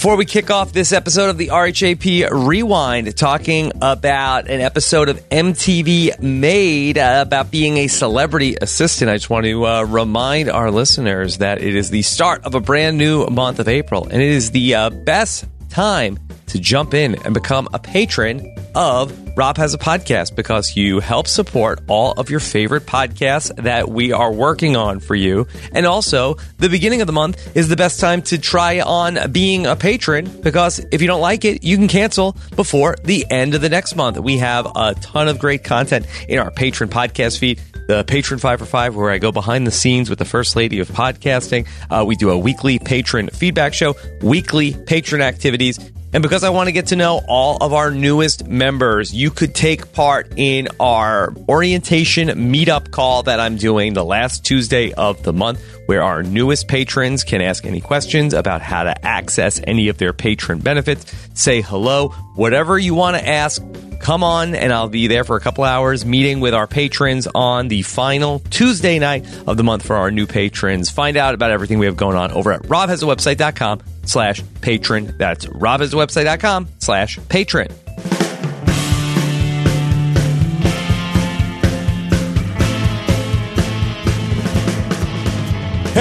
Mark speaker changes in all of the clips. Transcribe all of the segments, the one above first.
Speaker 1: Before we kick off this episode of the RHAP Rewind, talking about an episode of MTV Made uh, about being a celebrity assistant, I just want to uh, remind our listeners that it is the start of a brand new month of April, and it is the uh, best time to jump in and become a patron of Rob Has a Podcast because you help support all of your favorite podcasts that we are working on for you. And also, the beginning of the month is the best time to try on being a patron because if you don't like it, you can cancel before the end of the next month. We have a ton of great content in our patron podcast feed the Patron 5 for 5, where I go behind the scenes with the First Lady of Podcasting. Uh, we do a weekly patron feedback show, weekly patron activities. And because I want to get to know all of our newest members, you could take part in our orientation meetup call that I'm doing the last Tuesday of the month, where our newest patrons can ask any questions about how to access any of their patron benefits, say hello, whatever you want to ask come on and I'll be there for a couple hours meeting with our patrons on the final Tuesday night of the month for our new patrons. Find out about everything we have going on over at robhasawebsite.com slash patron. That's robhasawebsite.com slash patron.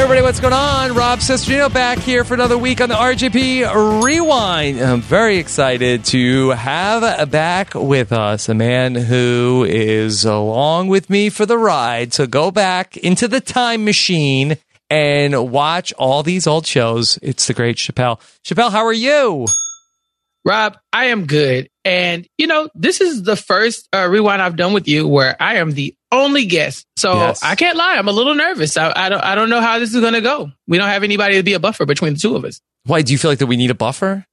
Speaker 1: Everybody, what's going on? Rob Cesternino back here for another week on the RHAP Rewind. I'm very excited to have back with us a man who is along with me for the ride. So go back into the time machine and watch all these old shows. It's the great Chappelle. Chappelle, how are you?
Speaker 2: Rob, I am good. And, you know, this is the first uh, rewind I've done with you where I am the only guest. So yes. I can't lie. I'm a little nervous. I, I, don't, I don't know how this is going to go. We don't have anybody to be a buffer between the two of us.
Speaker 1: Why? Do you feel like that we need a buffer?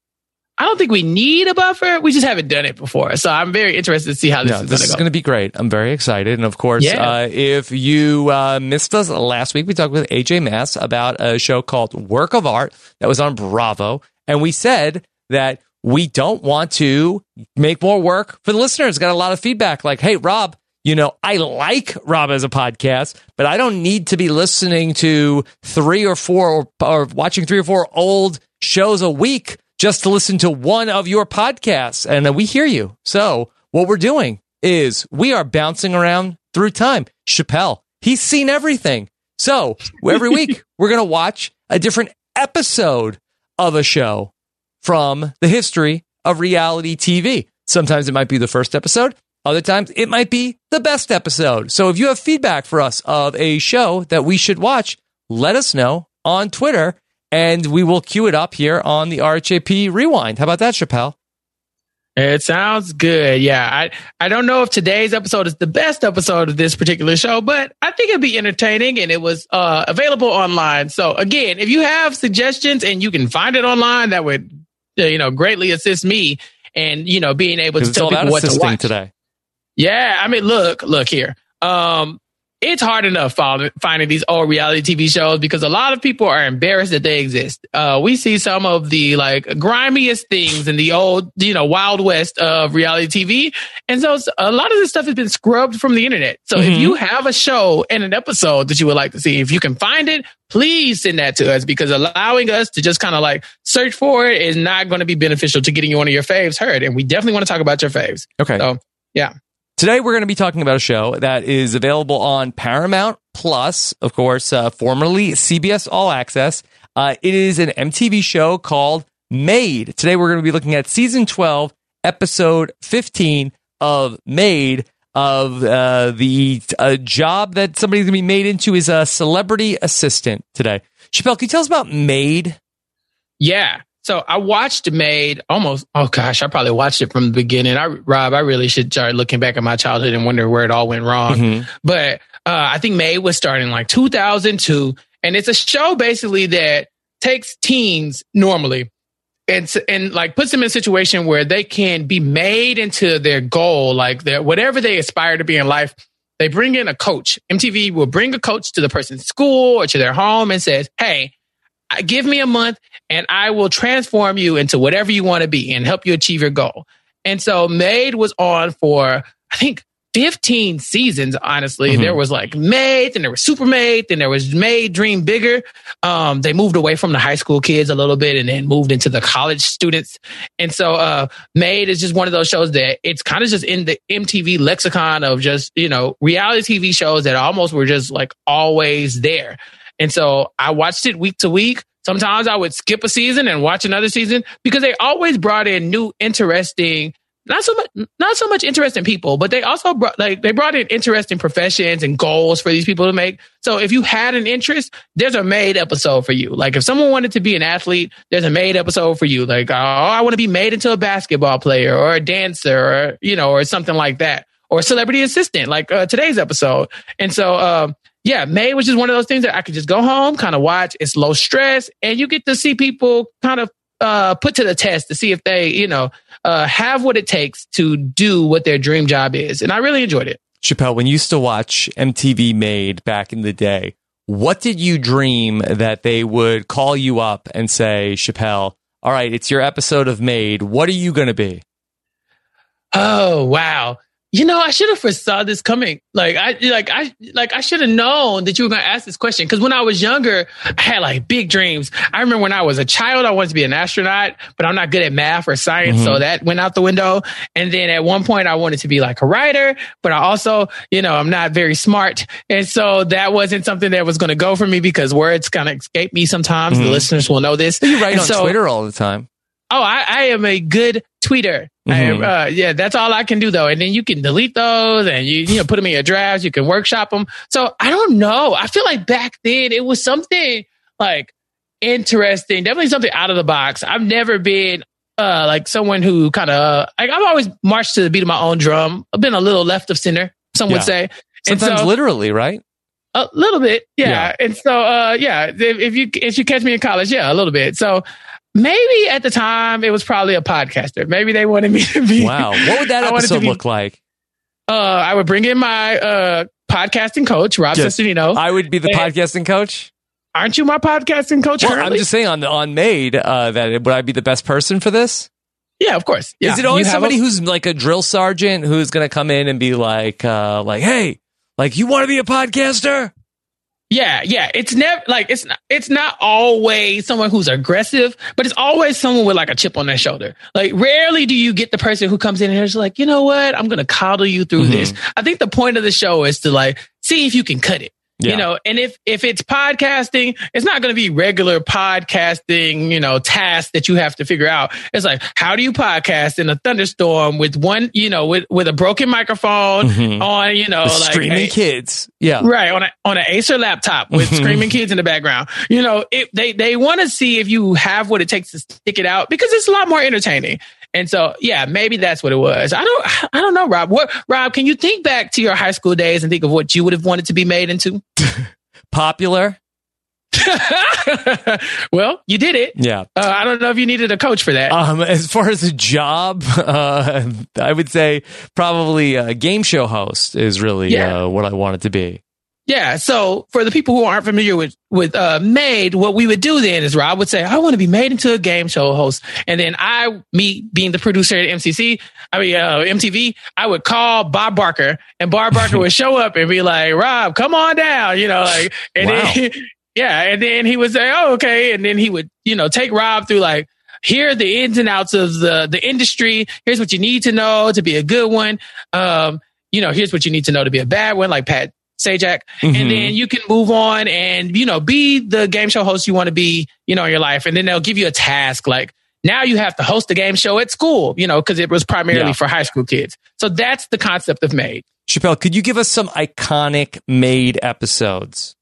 Speaker 2: I don't think we need a buffer. We just haven't done it before. So I'm very interested to see how this is going to go.
Speaker 1: This is going to be great. I'm very excited. And of course, yeah. uh, if you uh, missed us last week, we talked with AJ Mass about a show called Work of Art that was on Bravo. And we said that we don't want to make more work for the listeners. Got a lot of feedback like, hey, Rob, you know, I like Rob Has a Podcast, but I don't need to be listening to three or four or, or watching three or four old shows a week just to listen to one of your podcasts. And we hear you. So what we're doing is we are bouncing around through time. Chappelle, he's seen everything. So every week we're going to watch a different episode of a show from the history of reality TV. Sometimes it might be the first episode. Other times it might be the best episode. So if you have feedback for us of a show that we should watch, let us know on Twitter and we will cue it up here on the RHAP Rewind. How about that, Chappelle?
Speaker 2: It sounds good. Yeah. I, I don't know if today's episode is the best episode of this particular show, but I think it'd be entertaining and it was uh, available online. So again, if you have suggestions and you can find it online, that would you know, greatly assist me and, you know, being able to tell people what to watch.
Speaker 1: today.
Speaker 2: Yeah. I mean, look, look here. Um, it's hard enough finding these old reality TV shows because a lot of people are embarrassed that they exist. Uh, we see some of the like grimiest things in the old, you know, wild west of reality TV. And so a lot of this stuff has been scrubbed from the internet. So mm-hmm. if you have a show and an episode that you would like to see, if you can find it, please send that to us because allowing us to just kind of like search for it is not going to be beneficial to getting you one of your faves heard. And we definitely want to talk about your faves.
Speaker 1: Okay.
Speaker 2: So yeah.
Speaker 1: Today, we're going to be talking about a show that is available on Paramount Plus, of course, uh, formerly CBS All Access. Uh, it is an MTV show called Made. Today, we're going to be looking at season 12, episode 15 of Made. Of uh, the uh, job that somebody's going to be made into is a celebrity assistant today. Chappelle, can you tell us about Made?
Speaker 2: Yeah. So I watched Made almost, oh gosh, I probably watched it from the beginning. I, Rob, I really should start looking back at my childhood and wonder where it all went wrong. Mm-hmm. But uh, I think Made was starting like 2002. And it's a show basically that takes teens normally and, and like puts them in a situation where they can be made into their goal, like their, whatever they aspire to be in life. They bring in a coach. MTV will bring a coach to the person's school or to their home and says, Hey, give me a month and I will transform you into whatever you want to be and help you achieve your goal. And so Made was on for, I think, 15 seasons, honestly. Mm-hmm. There was like Made, then there was Super Made, then there was Made Dream Bigger. Um, they moved away from the high school kids a little bit and then moved into the college students. And so, uh, Made is just one of those shows that it's kind of just in the MTV lexicon of just, you know, reality TV shows that almost were just like always there. And so I watched it week to week. Sometimes I would skip a season and watch another season because they always brought in new, interesting not so much not so much interesting people, but they also brought like they brought in interesting professions and goals for these people to make. So if you had an interest, there's a made episode for you. Like if someone wanted to be an athlete, there's a made episode for you. Like oh, I want to be made into a basketball player or a dancer or you know or something like that or celebrity assistant like uh, today's episode. And so um, yeah, Made was just one of those things that I could just go home, kind of watch. It's low stress, and you get to see people kind of uh, put to the test to see if they, you know, uh, have what it takes to do what their dream job is. And I really enjoyed it.
Speaker 1: Chappelle, when you used to watch MTV Made back in the day, what did you dream that they would call you up and say, Chappelle, all right, it's your episode of Made. What are you going to be?
Speaker 2: Oh, wow you know, I should have foresaw this coming. Like I like I like I should have known that you were going to ask this question because when I was younger, I had like big dreams. I remember when I was a child, I wanted to be an astronaut, but I'm not good at math or science, mm-hmm. so that went out the window. And then at one point, I wanted to be like a writer, but I also, you know, I'm not very smart, and so that wasn't something that was going to go for me because words kind of escape me sometimes. Mm-hmm. The listeners will know this.
Speaker 1: You write
Speaker 2: and
Speaker 1: on so, Twitter all the time.
Speaker 2: Oh, I, I am a good tweeter. Mm-hmm. I, uh, yeah, that's all I can do though. And then you can delete those and you, you know, put them in your drafts. You can workshop them. So I don't know. I feel like back then it was something like interesting, definitely something out of the box. I've never been, uh, like someone who kind of, uh, like I've always marched to the beat of my own drum. I've been a little left of center, some yeah. would say.
Speaker 1: Sometimes so, literally, right?
Speaker 2: A little bit, yeah. yeah. And so, uh, yeah, if, if you if you catch me in college, yeah, a little bit. So maybe at the time it was probably a podcaster. Maybe they wanted me to be.
Speaker 1: Wow. What would that episode be, look like?
Speaker 2: Uh, I would bring in my uh, podcasting coach, Rob yes.
Speaker 1: I would be the and, podcasting coach.
Speaker 2: Aren't you my podcasting coach?
Speaker 1: Well, I'm just saying on on Made uh, that would I be the best person for this?
Speaker 2: Yeah, of course. Yeah.
Speaker 1: Is it always somebody a- who's like a drill sergeant who's going to come in and be like, uh, like, hey, like you want to be a podcaster?
Speaker 2: Yeah, yeah. It's never like it's not it's not always someone who's aggressive, but it's always someone with like a chip on their shoulder. Like rarely do you get the person who comes in and is like, you know what, I'm gonna coddle you through mm-hmm. this. I think the point of the show is to like see if you can cut it. Yeah. You know, and if if it's podcasting, it's not going to be regular podcasting, you know, tasks that you have to figure out. It's like, how do you podcast in a thunderstorm with one, you know, with with a broken microphone mm-hmm. on, you know,
Speaker 1: with like screaming a, kids, yeah,
Speaker 2: right on a, on an Acer laptop with mm-hmm. screaming kids in the background. You know, it, they they want to see if you have what it takes to stick it out because it's a lot more entertaining. And so, yeah, maybe that's what it was. I don't, I don't know, Rob. What, Rob? Can you think back to your high school days and think of what you would have wanted to be made into?
Speaker 1: Popular.
Speaker 2: well, you did it.
Speaker 1: Yeah.
Speaker 2: Uh, I don't know if you needed a coach for that.
Speaker 1: Um, as far as a job, uh, I would say probably a game show host is really yeah. uh, what I wanted to be.
Speaker 2: Yeah. So for the people who aren't familiar with, with, uh, made, what we would do then is Rob would say, I want to be made into a game show host. And then I, me being the producer at MCC, I mean, uh, MTV, I would call Bob Barker and Bob Barker would show up and be like, Rob, come on down, you know, like, and wow. then, yeah. And then he would say, Oh, okay. And then he would, you know, take Rob through like, here are the ins and outs of the, the industry. Here's what you need to know to be a good one. Um, you know, here's what you need to know to be a bad one, like Pat Sajak, mm-hmm. and then you can move on and, you know, be the game show host you want to be, you know, in your life. And then they'll give you a task like, now you have to host a game show at school, you know, because it was primarily yeah. for high school kids. So that's the concept of Made.
Speaker 1: Chappelle, could you give us some iconic Made episodes?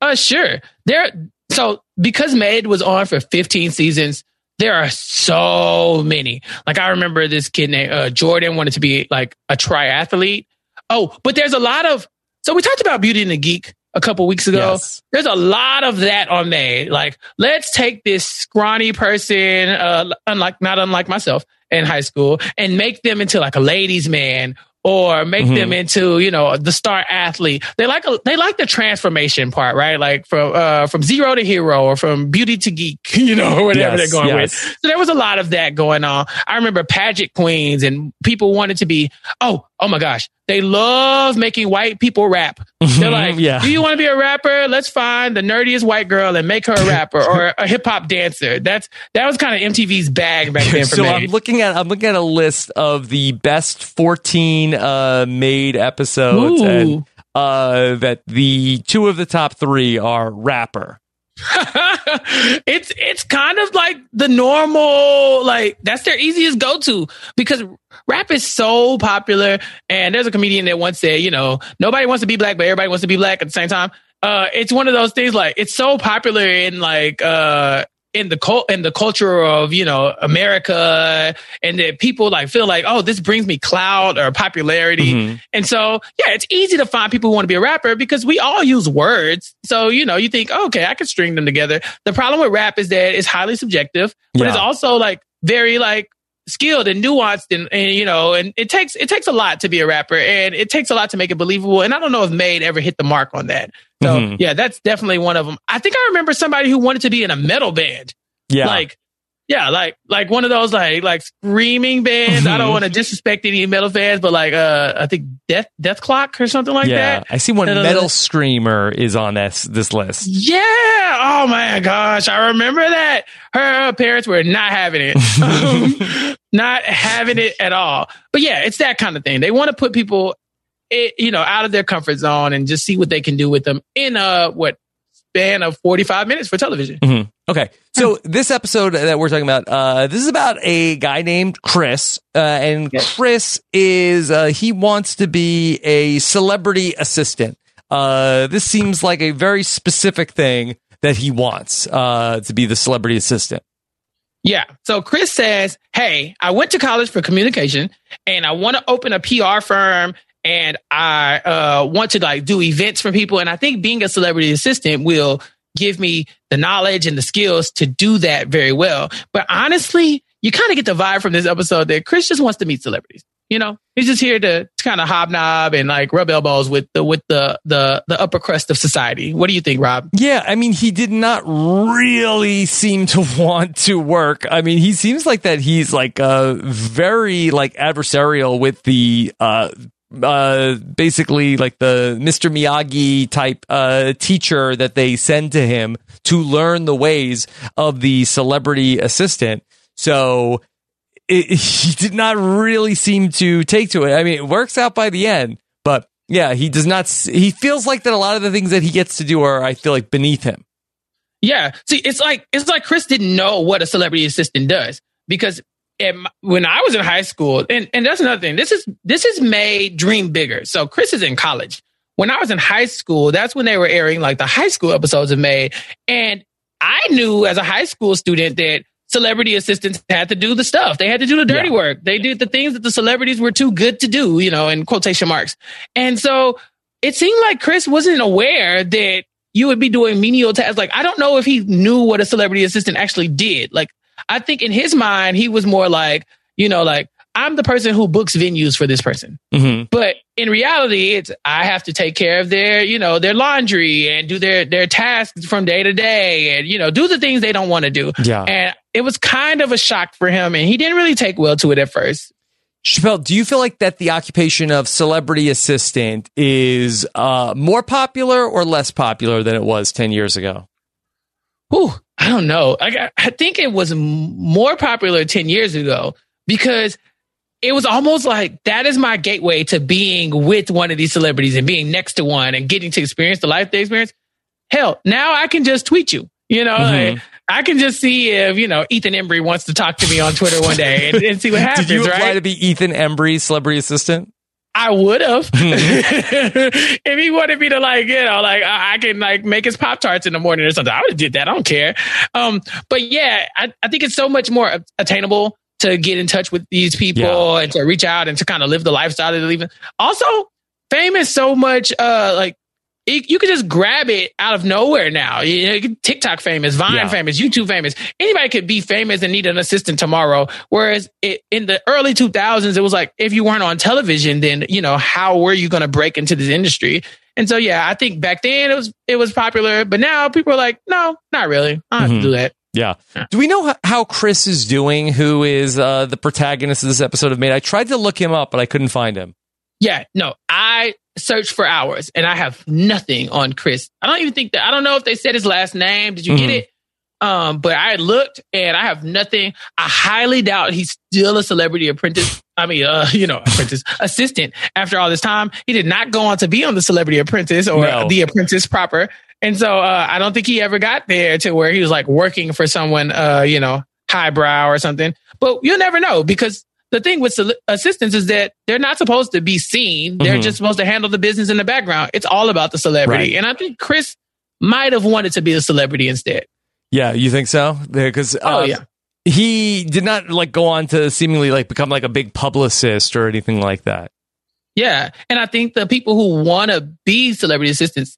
Speaker 2: Uh, sure. There, so because Made was on for 15 seasons, there are so many. Like I remember this kid named uh, Jordan wanted to be like a triathlete. Oh, but there's a lot of so we talked about Beauty and the Geek a couple weeks ago. Yes. There's a lot of that on Made. Like, let's take this scrawny person, uh, unlike not unlike myself in high school, and make them into like a ladies' man or make mm-hmm. them into you know the star athlete. They like a, they like the transformation part, right? Like from uh, from zero to hero or from beauty to geek, you know, whatever yes, they're going yes. with. So there was a lot of that going on. I remember pageant queens and people wanted to be. Oh, oh my gosh, they love making white people rap. They're like,
Speaker 1: Yeah.
Speaker 2: do you want to be a rapper? Let's find the nerdiest white girl and make her a rapper or a hip hop dancer. That's that was kind of MTV's bag back then for
Speaker 1: so
Speaker 2: me.
Speaker 1: I'm looking at I'm looking at a list of the best 14 uh, made episodes,
Speaker 2: Ooh.
Speaker 1: and uh, that the two of the top three are rapper.
Speaker 2: it's it's kind of like the normal like that's their easiest go to because rap is so popular. And there's a comedian that once said you know nobody wants to be black but everybody wants to be black at the same time. Uh it's one of those things like it's so popular in like uh in the cult in the culture of you know America, and that people like feel like, oh, this brings me clout or popularity,
Speaker 1: Mhm.
Speaker 2: and so yeah, it's easy to find people who want to be a rapper because we all use words. So you know, you think, oh, okay, I can string them together. The problem with rap is that it's highly subjective, but it's also like very like skilled and nuanced and, and you know and it takes it takes a lot to be a rapper and it takes a lot to make it believable. And i don't know if made ever hit the mark on that. So
Speaker 1: Mhm.
Speaker 2: yeah that's definitely one of them i think i remember somebody who wanted to be in a metal band.
Speaker 1: Yeah,
Speaker 2: like yeah like like one of those like like screaming bands i don't
Speaker 1: Mhm.
Speaker 2: want to disrespect any metal fans but like uh i think death Dethklok or something like
Speaker 1: yeah.
Speaker 2: that
Speaker 1: I see one metal screamer is on this this list.
Speaker 2: yeah oh my gosh i remember that her parents were not having it Um, not having it at all but yeah it's that kind of thing they want to put people eh, you know out of their comfort zone and just see what they can do with them in a what span of 45 minutes for television
Speaker 1: Mhm. Okay, so this episode that we're talking about, uh, this is about a guy named Chris, uh, and Chris is uh, he wants to be a celebrity assistant. Uh, this seems like a very specific thing that he wants uh, to be the celebrity assistant.
Speaker 2: Yeah. So Chris says, Hey, I went to college for communication and I want to open a PR firm and I uh, want to like do events for people. And I think being a celebrity assistant will give me the knowledge and the skills to do that very well. But honestly, you kind of get the vibe from this episode that Chris just wants to meet celebrities. You know, he's just here to, to kind of hobnob and like rub elbows with the with the the the upper crust of society. What do you think, Rob?
Speaker 1: Yeah, I mean, he did not really seem to want to work. I mean, he seems like that he's like uh very like adversarial with the uh uh basically like the Mr. Miyagi type uh teacher that they send to him to learn the ways of the celebrity assistant. So it, he did not really seem to take to it. I mean, it works out by the end, but yeah, he does not. He feels like that a lot of the things that he gets to do are, I feel like, beneath him.
Speaker 2: Yeah. See, it's like it's like Chris didn't know what a celebrity assistant does because when I was in high school, and, and that's another thing. This is this is made dream bigger. So Chris is in college. When I was in high school, that's when they were airing like the high school episodes of Made, and I knew as a high school student that celebrity assistants had to do the stuff. They had to do the dirty
Speaker 1: Yeah.
Speaker 2: work. They did the things that the celebrities were too good to do, you know, in quotation marks. And so it seemed like Chris wasn't aware that you would be doing menial tasks. Like, I don't know if he knew what a celebrity assistant actually did. Like, I think in his mind, he was more like, you know, like, I'm the person who books venues for this person.
Speaker 1: Mm-hmm.
Speaker 2: But in reality, it's I have to take care of their, you know, their laundry and do their their tasks from day to day and, you know, do the things they don't want to do.
Speaker 1: Yeah.
Speaker 2: And it was kind of a shock for him and he didn't really take well to it at first.
Speaker 1: Chappelle, do you feel like that the occupation of celebrity assistant is uh, more popular or less popular than it was 10 years ago?
Speaker 2: Whew, I don't know. I, I think it was more popular 10 years ago because it was almost like that is my gateway to being with one of these celebrities and being next to one and getting to experience the life they experience. Hell, now I can just tweet you. You know,
Speaker 1: Mhm.
Speaker 2: like, I can just see if, you know, Ethan Embry wants to talk to me on Twitter one day and, and see what happens,
Speaker 1: Did you apply
Speaker 2: right?
Speaker 1: to be Ethan Embry's celebrity assistant?
Speaker 2: I would have. if he wanted me to like, you know, like I, I can like make his Pop Tarts in the morning or something, I would have did that. I don't care. Um, but yeah, I, I think it's so much more attainable to get in touch with these people and to reach out and to kind of live the lifestyle that they're living. Also, fame is so much uh like it, you can just grab it out of nowhere now. You know, TikTok famous, Vine
Speaker 1: Yeah.
Speaker 2: famous, YouTube famous. Anybody could be famous and need an assistant tomorrow. Whereas it, in the early 2000s, it was like if you weren't on television, then you know how were you going to break into this industry? And so yeah, I think back then it was it was popular, but now people are like, no, not really. I don't have
Speaker 1: Mhm.
Speaker 2: to do that.
Speaker 1: Yeah. Do we know how Chris is doing, who is uh, the protagonist of this episode of Made? I tried to look him up, but I couldn't find him.
Speaker 2: Yeah, no, I searched for hours and I have nothing on Chris. I don't even think that, I don't know if they said his last name. Did you
Speaker 1: Mm-hmm.
Speaker 2: get it? Um, but I looked and I have nothing. I highly doubt he's still a celebrity apprentice. I mean, uh, you know, apprentice assistant after all this time. He did not go on to be on the celebrity apprentice or
Speaker 1: No.
Speaker 2: the apprentice proper. And so, uh, I don't think he ever got there to where he was like working for someone, uh, you know, highbrow or something. But you'll never know because the thing with assistants is that they're not supposed to be seen. They're
Speaker 1: Mhm.
Speaker 2: just supposed to handle the business in the background. It's all about the celebrity.
Speaker 1: Right.
Speaker 2: And I think Chris might have wanted to be a celebrity instead.
Speaker 1: Yeah, you think so? Because
Speaker 2: Oh, yeah.
Speaker 1: he did not like go on to seemingly like become like a big publicist or anything like that.
Speaker 2: Yeah. And I think the people who want to be celebrity assistants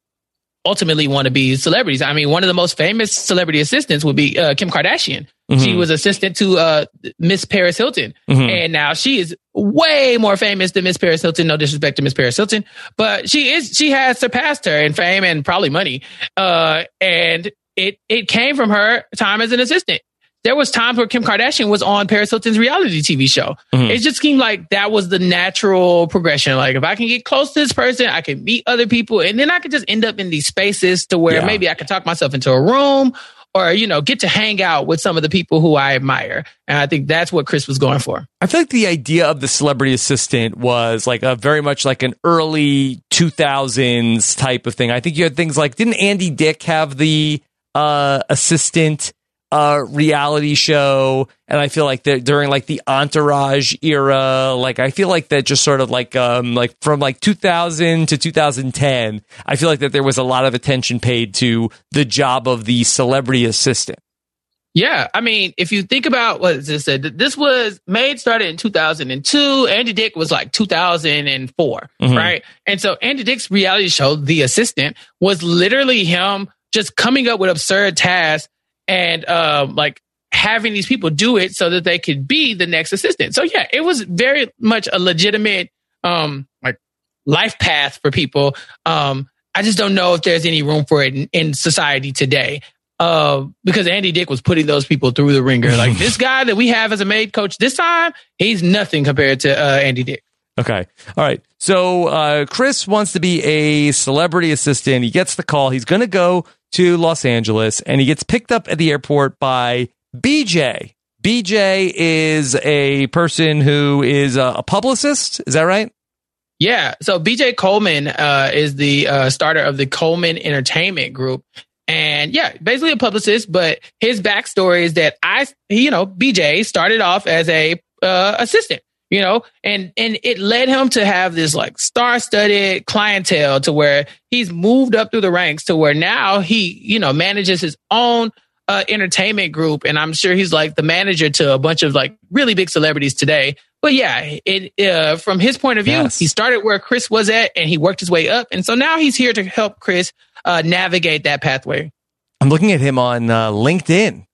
Speaker 2: ultimately want to be celebrities. I mean, one of the most famous celebrity assistants would be uh, Kim Kardashian. She
Speaker 1: Mhm.
Speaker 2: was assistant to uh, Miss Paris Hilton.
Speaker 1: Mhm.
Speaker 2: And now she is way more famous than Miss Paris Hilton. No disrespect to Miss Paris Hilton, but she is, she has surpassed her in fame and probably money. Uh, and it, it came from her time as an assistant. There was times where Kim Kardashian was on Paris Hilton's reality TV show.
Speaker 1: Mhm.
Speaker 2: It just seemed like that was the natural progression. Like if I can get close to this person, I can meet other people and then I could just end up in these spaces to where
Speaker 1: Yeah.
Speaker 2: maybe I could talk myself into a room or, you know, get to hang out with some of the people who I admire. And I think that's what Chris was going for.
Speaker 1: I feel like the idea of the celebrity assistant was like a very much like an early 2000s type of thing. I think you had things like didn't Andy Dick have the uh assistant uh reality show and I feel like that during like the entourage era like I feel like that just sort of like um like from like 2000 to 2010 I feel like that there was a lot of attention paid to the job of the celebrity assistant.
Speaker 2: Yeah, I mean, if you think about what this said, this was made started in 2002. Andy Dick was like 2004,
Speaker 1: Mhm.
Speaker 2: right? And so Andy Dick's reality show, The Assistant, was literally him just coming up with absurd tasks and um, like having these people do it so that they could be the next assistant. So yeah, it was very much a legitimate um, like life path for people. Um, I just don't know if there's any room for it in, in society today. Uh, because Andy Dick was putting those people through the ringer. Like this guy that we have as a Made coach this time, he's nothing compared to uh, Andy Dick.
Speaker 1: Okay. All right. So uh, Chris wants to be a celebrity assistant. He gets the call. He's going to go to Los Angeles and he gets picked up at the airport by BJ. BJ is a person who is a, a publicist. Is that right?
Speaker 2: Yeah. So BJ Coleman uh, is the uh, starter of the Coleman Entertainment Group. And yeah, basically a publicist, but his backstory is that I, you know, BJ started off as a uh, assistant, you know, and, and it led him to have this like star studded clientele to where he's moved up through the ranks to where now he, you know, manages his own uh, entertainment group. And I'm sure he's like the manager to a bunch of like really big celebrities today. But yeah, it, uh, from his point of view,
Speaker 1: Yes.
Speaker 2: he started where Chris was at and he worked his way up. And so now he's here to help Chris uh, navigate that pathway.
Speaker 1: I'm looking at him on uh, LinkedIn.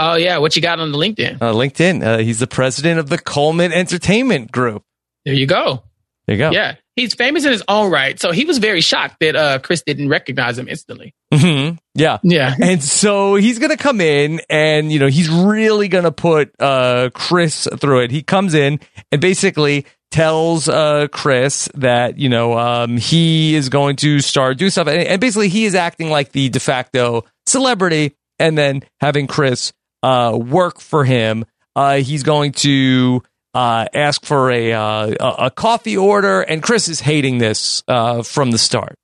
Speaker 2: Oh yeah, what you got on the LinkedIn?
Speaker 1: Uh, LinkedIn. Uh, he's the president of the Coleman Entertainment Group.
Speaker 2: There you go.
Speaker 1: There you go.
Speaker 2: Yeah, he's famous in his own right. So he was very shocked that uh, Chris didn't recognize him instantly.
Speaker 1: hmm Yeah.
Speaker 2: Yeah,
Speaker 1: And so he's going to come in and, you know, he's really going to put uh, Chris through it. He comes in and basically tells uh, Chris that, you know, um, he is going to start do stuff. And, and basically he is acting like the de facto celebrity and then having Chris uh, work for him. Uh, he's going to uh, ask for a, uh, a coffee order. And Chris is hating this uh, from the start.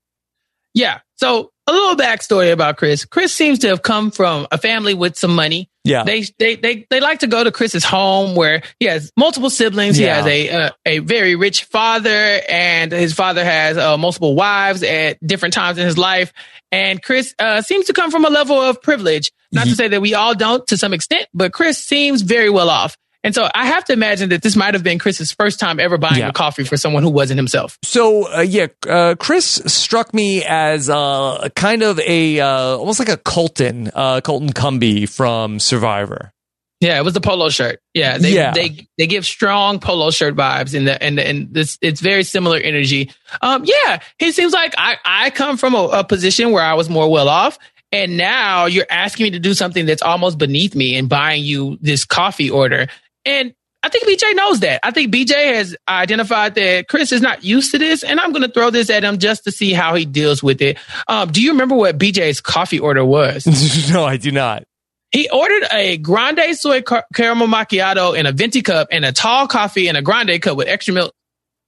Speaker 2: yeah. So a little backstory about Chris. Chris seems to have come from a family with some money.
Speaker 1: Yeah.
Speaker 2: They they they they like to go to Chris's home where he has multiple siblings.
Speaker 1: Yeah.
Speaker 2: He has a uh, a very rich father, and his father has uh, multiple wives at different times in his life. And Chris uh, seems to come from a level of privilege. Not to say that we all don't to some extent, but Chris seems very well off. And so I have to imagine that this might have been Chris's first time ever buying
Speaker 1: Yeah.
Speaker 2: a coffee for someone who wasn't himself.
Speaker 1: So uh, yeah, uh, Chris struck me as uh, kind of a uh, almost like a Colton, uh, Colton Cumbie from Survivor.
Speaker 2: Yeah, it was the polo shirt. Yeah, they
Speaker 1: Yeah.
Speaker 2: they they give strong polo shirt vibes, and the and and this it's very similar energy. Um, yeah, he seems like I I come from a, a position where I was more well off, and now you're asking me to do something that's almost beneath me and buying you this coffee order. And I think BJ knows that. I think BJ has identified that Chris is not used to this, and I'm going to throw this at him just to see how he deals with it. Um, do you remember what BJ's coffee order was?
Speaker 1: no, I do not.
Speaker 2: He ordered a grande soy car- caramel macchiato in a venti cup and a tall coffee in a grande cup with extra milk,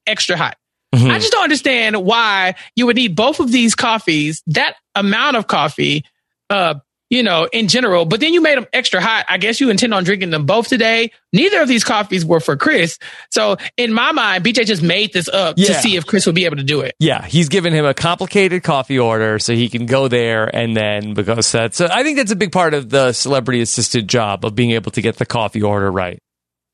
Speaker 2: extra hot. Mm-hmm. I just don't understand why you would need both of these coffees, that amount of coffee, uh, you know, in general, but then you made them extra hot. I guess you intend on drinking them both today. Neither of these coffees were for Chris. So in my mind, BJ just made this up yeah. to see if Chris would be able to do it.
Speaker 1: Yeah. He's given him a complicated coffee order so he can go there and then because that's, so I think that's a big part of the celebrity assisted job of being able to get the coffee order right.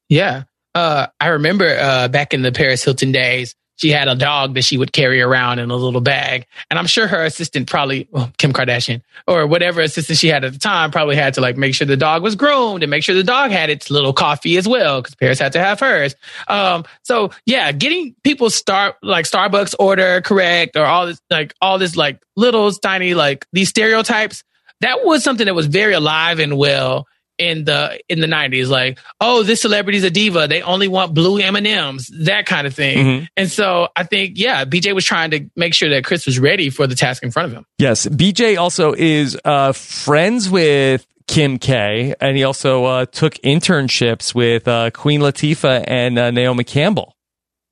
Speaker 2: Yeah. Uh, I remember, uh, back in the Paris Hilton days, she had a dog that she would carry around in a little bag. And I'm sure her assistant probably, well, Kim Kardashian or whatever assistant she had at the time probably had to like make sure the dog was groomed and make sure the dog had its little coffee as well because Paris had to have hers. Um, so yeah, getting people start like Starbucks order correct or all this, like all this like little tiny, like these stereotypes. That was something that was very alive and well in the in the 90s like oh this celebrity's a diva they only want blue m&ms that kind of thing mm-hmm. and so i think yeah bj was trying to make sure that chris was ready for the task in front of him
Speaker 1: yes bj also is uh, friends with kim k and he also uh, took internships with uh, queen latifah and uh, naomi campbell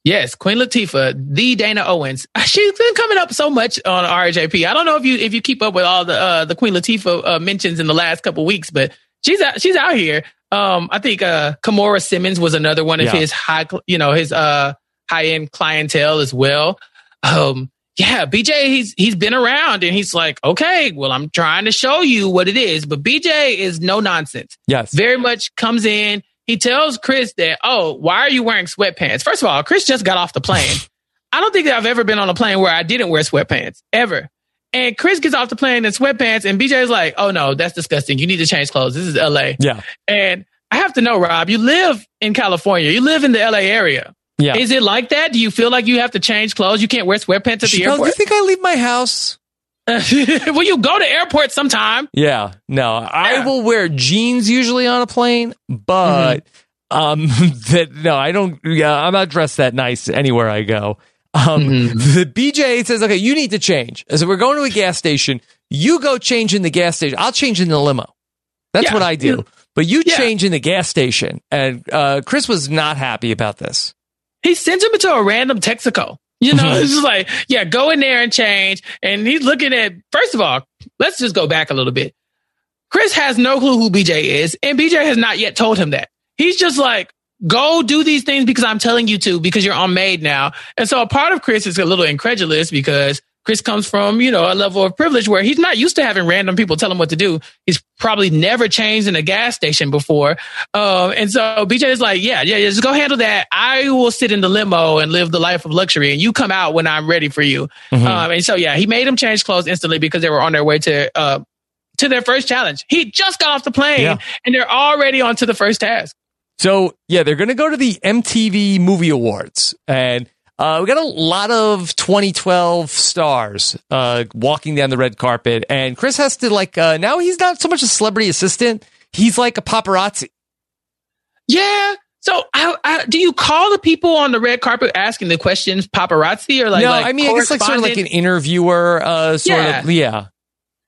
Speaker 2: Yes, Queen Latifah, the Dana Owens. She's been coming up so much on RHAP. I don't know if you if you keep up with all the uh, the Queen Latifah uh, mentions in the last couple weeks, but she's out, she's out here. Um, I think, uh, Kimora Simmons was another one of yeah. his high, you know, his, uh, high end clientele as well. Um, yeah, BJ, he's, he's been around and he's like, okay, well, I'm trying to show you what it is, but BJ is no nonsense.
Speaker 1: Yes.
Speaker 2: Very much comes in. He tells Chris that, oh, why are you wearing sweatpants? First of all, Chris just got off the plane. I don't think that I've ever been on a plane where I didn't wear sweatpants ever. And Chris gets off the plane in sweatpants, and BJ is like, "Oh no, that's disgusting. You need to change clothes. This is LA."
Speaker 1: Yeah.
Speaker 2: And I have to know, Rob, you live in California. You live in the LA area.
Speaker 1: Yeah.
Speaker 2: Is it like that? Do you feel like you have to change clothes? You can't wear sweatpants at the airport.
Speaker 1: You think I leave my house?
Speaker 2: well, you go to airport sometime.
Speaker 1: Yeah. No, yeah. I will wear jeans usually on a plane, but mm-hmm. um, that no, I don't. Yeah, I'm not dressed that nice anywhere I go. Um, mm-hmm. The BJ says, okay, you need to change. So we're going to a gas station. You go change in the gas station. I'll change in the limo. That's yeah. what I do. But you yeah. change in the gas station. And uh, Chris was not happy about this.
Speaker 2: He sends him into a random Texaco. You know, it's just like, yeah, go in there and change. And he's looking at, first of all, let's just go back a little bit. Chris has no clue who BJ is, and BJ has not yet told him that. He's just like, go do these things because I'm telling you to because you're on Made now. And so a part of Chris is a little incredulous because Chris comes from, you know, a level of privilege where he's not used to having random people tell him what to do. He's probably never changed in a gas station before. Um, and so BJ is like, yeah, yeah, just go handle that. I will sit in the limo and live the life of luxury and you come out when I'm ready for you. Mm-hmm. Um, and so, yeah, he made him change clothes instantly because they were on their way to, uh, to their first challenge. He just got off the plane yeah. and they're already on to the first task.
Speaker 1: So yeah, they're going to go to the MTV Movie Awards, and uh, we got a lot of 2012 stars uh, walking down the red carpet, and Chris has to like uh, now he's not so much a celebrity assistant; he's like a paparazzi.
Speaker 2: Yeah. So, I, I, do you call the people on the red carpet asking the questions paparazzi or like?
Speaker 1: No,
Speaker 2: like
Speaker 1: I mean, I guess like sort of like an interviewer, uh, sort yeah. of. Yeah.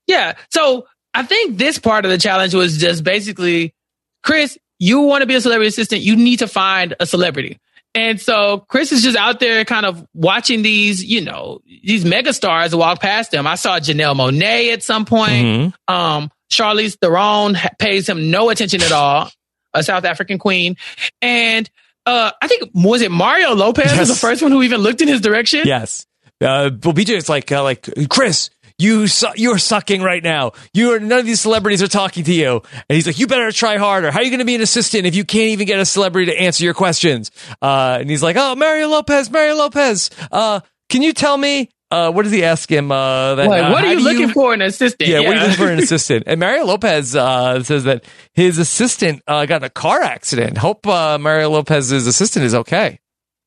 Speaker 2: Yeah. So I think this part of the challenge was just basically, Chris, you want to be a celebrity assistant, you need to find a celebrity. And so Chris is just out there kind of watching these, you know, these mega stars walk past him. I saw Janelle Monáe at some point. Mm-hmm. Um, Charlize Theron pays him no attention at all, a South African queen. And, uh, I think, was it Mario Lopez yes. was the first one who even looked in his direction?
Speaker 1: Yes. Uh, well, BJ is like, uh, like, Chris, you su- you're sucking right now. You are none of these celebrities are talking to you. And he's like, you better try harder. How are you going to be an assistant if you can't even get a celebrity to answer your questions? Uh, and he's like, oh, Mario Lopez, Mario Lopez. Uh, can you tell me? Uh, what does he ask him? Uh, that,
Speaker 2: uh, what are you looking you, for an assistant?
Speaker 1: Yeah, yeah, what are you looking for an assistant? And Mario Lopez uh, says that his assistant uh, got in a car accident. Hope uh, Mario Lopez's assistant is okay.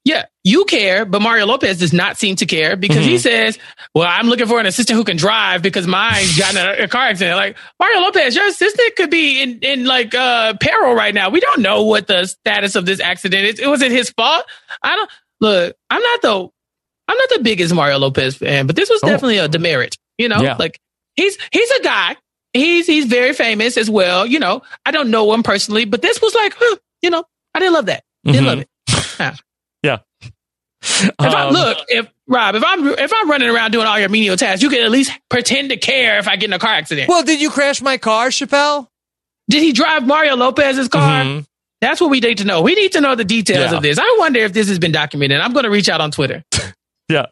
Speaker 2: Yeah, you care, but Mario Lopez does not seem to care because he says, "Well, I'm looking for an assistant who can drive because mine's got in a, a car accident." Like Mario Lopez, your assistant could be in in like uh peril right now. We don't know what the status of this accident is. It wasn't his fault. I don't look. I'm not the I'm not the biggest Mario Lopez fan, but this was
Speaker 1: Oh.
Speaker 2: definitely a demerit. You know,
Speaker 1: Yeah.
Speaker 2: like he's he's a guy. He's he's very famous as well. You know, I don't know him personally, but this was like, huh, you know, I didn't love that. Didn't
Speaker 1: Mhm.
Speaker 2: love it. Yeah.
Speaker 1: Yeah.
Speaker 2: If I
Speaker 1: Um,
Speaker 2: look, if Rob, if I'm if I'm running around doing all your menial tasks, you can at least pretend to care if I get in a car accident.
Speaker 1: Well, did you crash my car, Chappelle?
Speaker 2: Did he drive Mario Lopez's car?
Speaker 1: Mhm.
Speaker 2: That's what we need to know. We need to know the details
Speaker 1: Yeah.
Speaker 2: of this. I wonder if this has been documented. I'm going to reach out on Twitter.
Speaker 1: Yeah.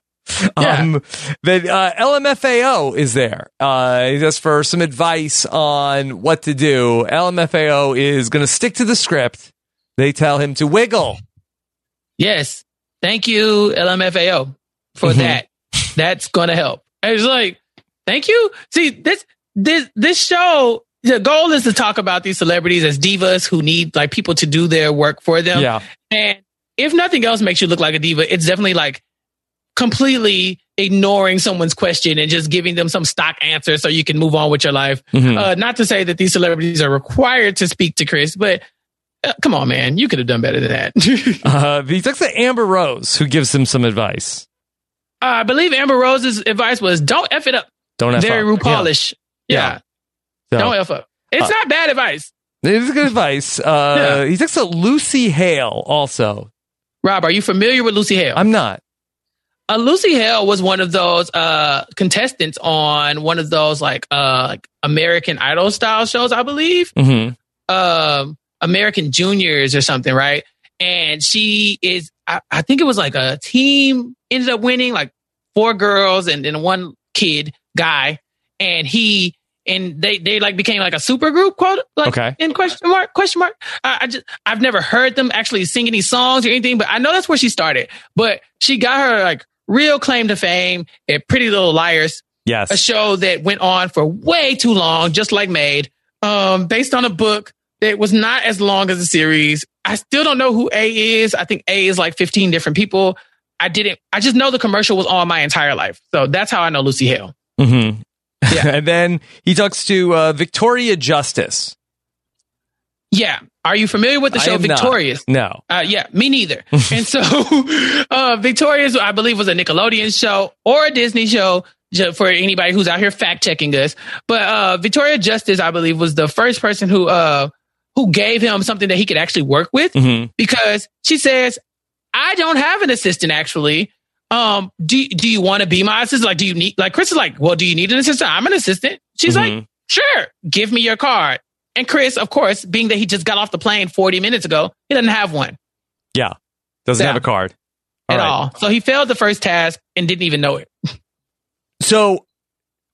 Speaker 2: Yeah.
Speaker 1: Um, the uh, LMFAO is there. Uh, just for some advice on what to do. LMFAO is going to stick to the script. They tell him to wiggle.
Speaker 2: Yes. Thank you, LMFAO, for
Speaker 1: Mhm.
Speaker 2: that. That's going to help. It's like, thank you. See, this, this, this show, the goal is to talk about these celebrities as divas who need like people to do their work for them.
Speaker 1: Yeah.
Speaker 2: And if nothing else makes you look like a diva, it's definitely like completely ignoring someone's question and just giving them some stock answer so you can move on with your life.
Speaker 1: Mhm.
Speaker 2: Uh, not to say that these celebrities are required to speak to Chris, but come on, man, you could have done better than that.
Speaker 1: Uh, he talks to Amber Rose, who gives him some advice.
Speaker 2: I believe Amber Rose's advice was don't F it up.
Speaker 1: Don't F
Speaker 2: Very
Speaker 1: up.
Speaker 2: RuPaulish. Yeah.
Speaker 1: Yeah. So,
Speaker 2: Don't F up. It's
Speaker 1: Uh,
Speaker 2: not bad advice.
Speaker 1: it is good advice. Uh, He talks to Lucy Hale also.
Speaker 2: Rob, are you familiar with Lucy Hale?
Speaker 1: I'm not.
Speaker 2: uh, Lucy Hale was one of those uh, contestants on one of those like uh, like American Idol style shows, I believe.
Speaker 1: hmm
Speaker 2: um, American Juniors or something, right? And she is, I, I think it was like a team ended up winning, like four girls and then one kid guy, and he and they they like became like a super group, quote like
Speaker 1: Okay.
Speaker 2: in question mark question mark. I, I just I've never heard them actually sing any songs or anything, but I know that's where she started. But she got her like real claim to fame at Pretty Little Liars
Speaker 1: Yes.
Speaker 2: a show that went on for way too long, just like Made, um, based on a book that was not as long as the series. I still don't know who A is. I think A is like 15 different people. I didn't, I just know the commercial was on my entire life. So that's how I know Lucy Hale.
Speaker 1: hmm
Speaker 2: Yeah.
Speaker 1: and then he talks to uh, Victoria Justice.
Speaker 2: Yeah. Are you familiar with the show
Speaker 1: am not.
Speaker 2: Victorious?
Speaker 1: No.
Speaker 2: Uh, yeah, me neither. and so, uh, Victorious, I believe, was a Nickelodeon show or a Disney show for anybody who's out here fact checking us. But uh, Victoria Justice, I believe, was the first person who uh, who gave him something that he could actually work with
Speaker 1: hmm
Speaker 2: because she says, "I don't have an assistant actually." Um, do do you want to be my assistant? Like, do you need like Chris is like, well, do you need an assistant? I'm an assistant. She's like,
Speaker 1: Mhm.
Speaker 2: sure, give me your card. And Chris, of course, being that he just got off the plane 40 minutes ago, he doesn't have one
Speaker 1: Yeah. Doesn't
Speaker 2: Yeah.
Speaker 1: have a card.
Speaker 2: at
Speaker 1: right.
Speaker 2: all. So he failed the first task and didn't even know it.
Speaker 1: So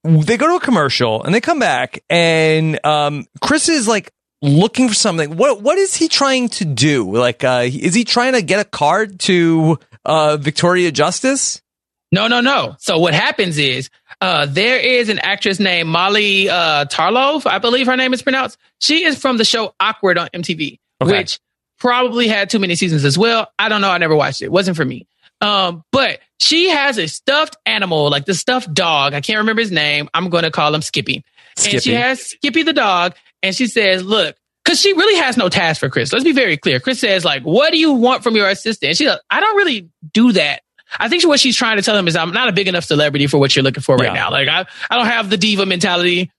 Speaker 1: they go to a commercial and they come back and um, Chris is like looking for something. What what is he trying to do? Like uh, is he trying to get a card to uh, Victoria Justice?
Speaker 2: No, no, no. So what happens is uh, there is an actress named Molly uh, Tarlov, I believe her name is pronounced. She is from the show Awkward on MTV,
Speaker 1: Okay.
Speaker 2: which probably had too many seasons as well. I don't know. I never watched it. It wasn't for me. Um, but she has a stuffed animal, like the stuffed dog. I can't remember his name. I'm going to call him Skippy. And she has Skippy the dog, and she says, "Look." Cause she really has no task for Chris. Let's be very clear. Chris says, like, what do you want from your assistant? And she's like, I don't really do that. I think what she's trying to tell him is I'm not a big enough celebrity for what you're looking for right
Speaker 1: Yeah.
Speaker 2: now. Like I, I don't have the diva mentality,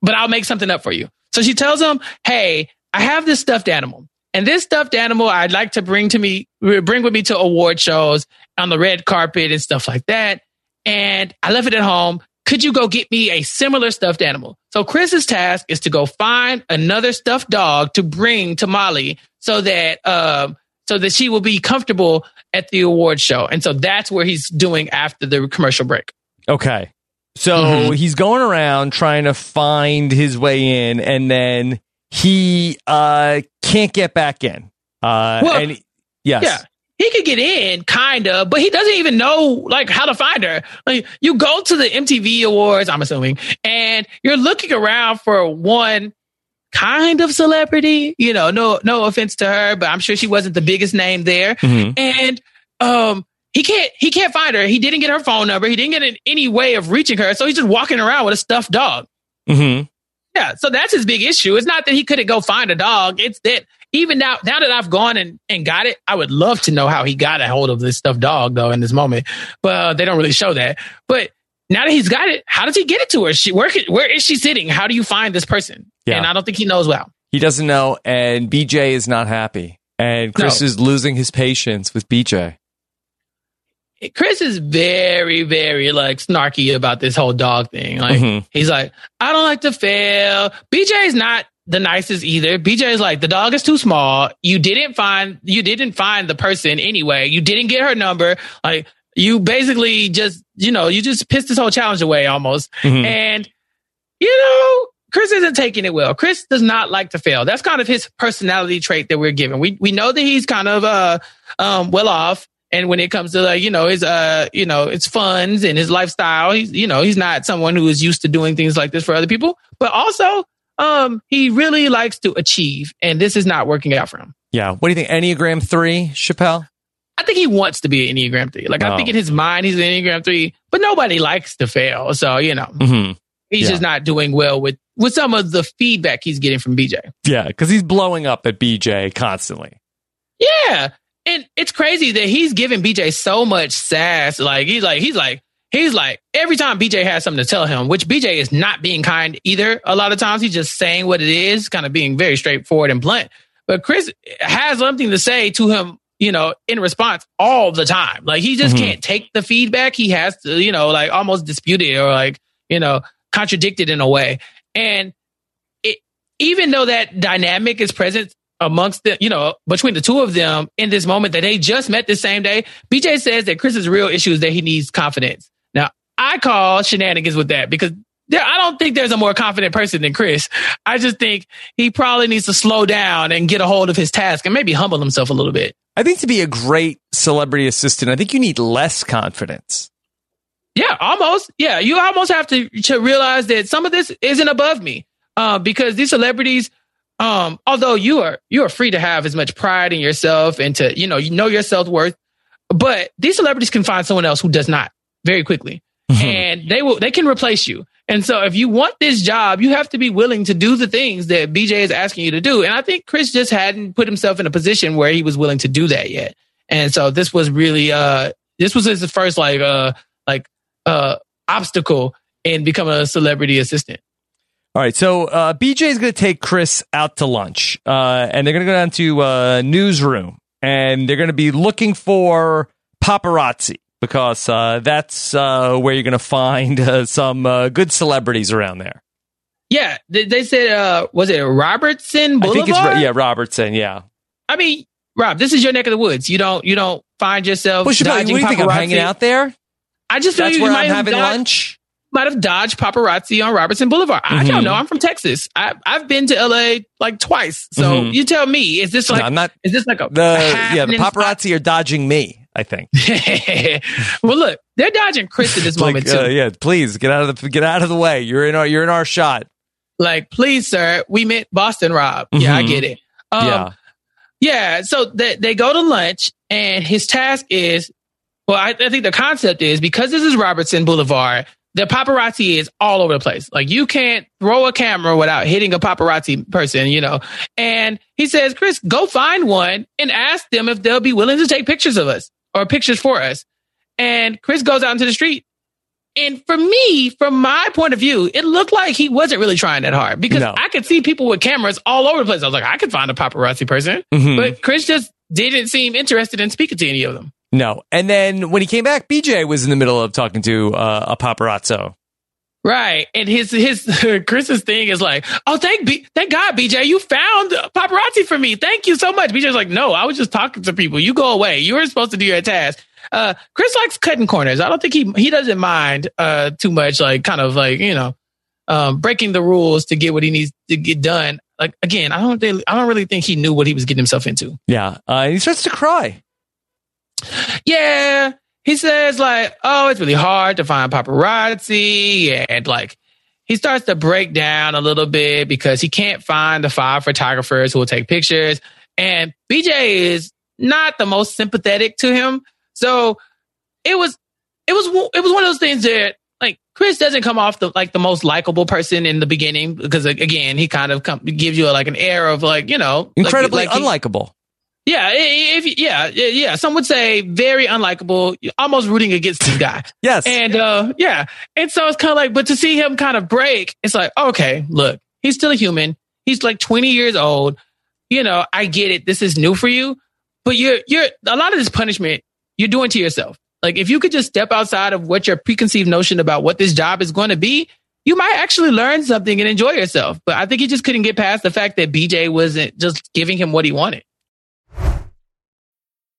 Speaker 2: but I'll make something up for you. So she tells him, Hey, I have this stuffed animal and this stuffed animal I'd like to bring to me, bring with me to award shows on the red carpet and stuff like that. And I left it at home. Could you go get me a similar stuffed animal? So Chris's task is to go find another stuffed dog to bring to Molly so that, um, so that she will be comfortable at the award show. And so that's where he's doing after the commercial break.
Speaker 1: Okay. So
Speaker 2: Mhm.
Speaker 1: he's going around trying to find his way in, and then he uh, can't get back in. Uh,
Speaker 2: Well,
Speaker 1: and yes,
Speaker 2: Yeah. He could get in, kind of, but he doesn't even know like how to find her. Like you go to the MTV Awards, I'm assuming, and you're looking around for one kind of celebrity. You know, no no offense to her, but I'm sure she wasn't the biggest name there.
Speaker 1: Mhm.
Speaker 2: And um, he can't he can't find her. He didn't get her phone number. He didn't get any way of reaching her. So he's just walking around with a stuffed dog.
Speaker 1: Mm-hmm.
Speaker 2: Yeah, so that's his big issue. It's not that he couldn't go find a dog. It's that even now, now that I've gone and, and got it, I would love to know how he got a hold of this stuffed dog though in this moment. But uh, they don't really show that. But now that he's got it, how does he get it to her? She, where, where is she sitting? How do you find this person? Yeah. And I don't think he knows well.
Speaker 1: He doesn't know, and BJ is not happy. And Chris no. is losing his patience with BJ.
Speaker 2: Chris is very, very like snarky about this whole dog thing. Like mm-hmm. he's like, I don't like to fail. BJ is not the nicest either. BJ is like, the dog is too small. You didn't find you didn't find the person anyway. You didn't get her number. Like you basically just, you know, you just pissed this whole challenge away almost. Mm-hmm. And you know, Chris isn't taking it well. Chris does not like to fail. That's kind of his personality trait that we're given. We we know that he's kind of uh um well off and when it comes to like, you know, his, uh, you know, his funds and his lifestyle, he's, you know, he's not someone who is used to doing things like this for other people, but also, um, he really likes to achieve and this is not working out for him.
Speaker 1: Yeah. What do you think? Enneagram three, Chappelle?
Speaker 2: I think he wants to be an Enneagram three. Like, oh. I think in his mind, he's an Enneagram three, but nobody likes to fail. So, you know, mm-hmm. he's yeah. just not doing well with, with some of the feedback he's getting from BJ.
Speaker 1: Yeah. Cause he's blowing up at BJ constantly.
Speaker 2: Yeah and it's crazy that he's giving BJ so much sass. Like he's like he's like he's like every time BJ has something to tell him, which BJ is not being kind either. A lot of times he's just saying what it is, kind of being very straightforward and blunt. But Chris has something to say to him, you know, in response all the time. Like he just mm-hmm. can't take the feedback. He has to, you know, like almost dispute it or like, you know, contradict it in a way. And it, even though that dynamic is present amongst the, you know, between the two of them in this moment that they just met the same day. BJ says that Chris's real issue is that he needs confidence. I call shenanigans with that because there, I don't think there's a more confident person than Chris. I just think he probably needs to slow down and get a hold of his task and maybe humble himself a little bit.
Speaker 1: I think to be a great celebrity assistant, I think you need less confidence.
Speaker 2: Yeah, almost. Yeah, you almost have to, to realize that some of this isn't above me. Uh, because these celebrities um, although you are you are free to have as much pride in yourself and to you know you know your self worth, but these celebrities can find someone else who does not very quickly. And they will they can replace you. And so, if you want this job, you have to be willing to do the things that BJ is asking you to do. And I think Chris just hadn't put himself in a position where he was willing to do that yet. And so, this was really uh this was his first like uh like uh obstacle in becoming a celebrity assistant.
Speaker 1: All right, so uh, BJ is going to take Chris out to lunch, uh, and they're going to go down to uh, newsroom, and they're going to be looking for paparazzi because uh, that's uh, where you're going to find uh, some uh, good celebrities around there.
Speaker 2: Yeah, they, they said, was it Robertson Boulevard? I think
Speaker 1: it's yeah Robertson. Yeah.
Speaker 2: I mean, Rob, this is your neck of the woods. You don't you don't find yourself.
Speaker 1: Well, what do you think? I'm hanging out there.
Speaker 2: I just
Speaker 1: that's
Speaker 2: you,
Speaker 1: where
Speaker 2: you
Speaker 1: I'm having lunch
Speaker 2: might have dodged paparazzi on Robertson Boulevard. Mm-hmm. I don't mm-hmm. know. I'm from Texas. I, have been to LA like twice. So mm-hmm. you tell me, is this like, no, I'm not, is this like a,
Speaker 1: the, yeah, the paparazzi spot? are dodging me. I think.
Speaker 2: well, look, they're dodging Chris at this like, moment too.
Speaker 1: Uh, yeah, please get out of the get out of the way. You're in our you're in our shot.
Speaker 2: Like, please, sir, we meant Boston Rob. Mm-hmm. Yeah, I mm-hmm. get it. Um, yeah, yeah. So they they go to lunch, and his task is well, I, I, think the concept is because this is Robertson Boulevard, the paparazzi is all over the place. Like you can't throw a camera without hitting a paparazzi person, you know. And he says, Chris, go find one and ask them if they'll be willing to take pictures of us or pictures for us. And Chris goes out into the street. And for me, from my point of view, it looked like he wasn't really trying that hard because no. I could see people with cameras all over the place. I was like, I could find a paparazzi person, mm-hmm. but Chris just didn't seem interested in speaking to any of them.
Speaker 1: No. And then when he came back, BJ was in the middle of talking to uh, a paparazzo.
Speaker 2: Right. And his his Chris's thing is like, oh thank B- thank God, BJ, you found paparazzi for me. Thank you so much. BJ's like, no, I was just talking to people. You go away. You were supposed to do your task. Uh, Chris likes cutting corners. I don't think he he doesn't mind uh too much, like kind of like, you know, um breaking the rules to get what he needs to get done. Like again, I don't think I don't really think he knew what he was getting himself into.
Speaker 1: Yeah. Uh, he starts to cry.
Speaker 2: Yeah. He says like, oh, it's really hard to find paparazzi and like he starts to break down a little bit because he can't find the five photographers who will take pictures. And BJ is not the most sympathetic to him. So it was, it was, it was one of those things that like Chris doesn't come off the like the most likable person in the beginning because again he kind of come, gives you a, like an air of like you know
Speaker 1: incredibly
Speaker 2: like,
Speaker 1: like unlikable.
Speaker 2: Yeah, if yeah, yeah, some would say very unlikable, almost rooting against this guy.
Speaker 1: yes,
Speaker 2: and uh, yeah, and so it's kind of like, but to see him kind of break, it's like, okay, look, he's still a human. He's like 20 years old. You know, I get it. This is new for you, but you're you're a lot of this punishment you're doing to yourself. Like if you could just step outside of what your preconceived notion about what this job is going to be, you might actually learn something and enjoy yourself. But I think he just couldn't get past the fact that BJ wasn't just giving him what he wanted.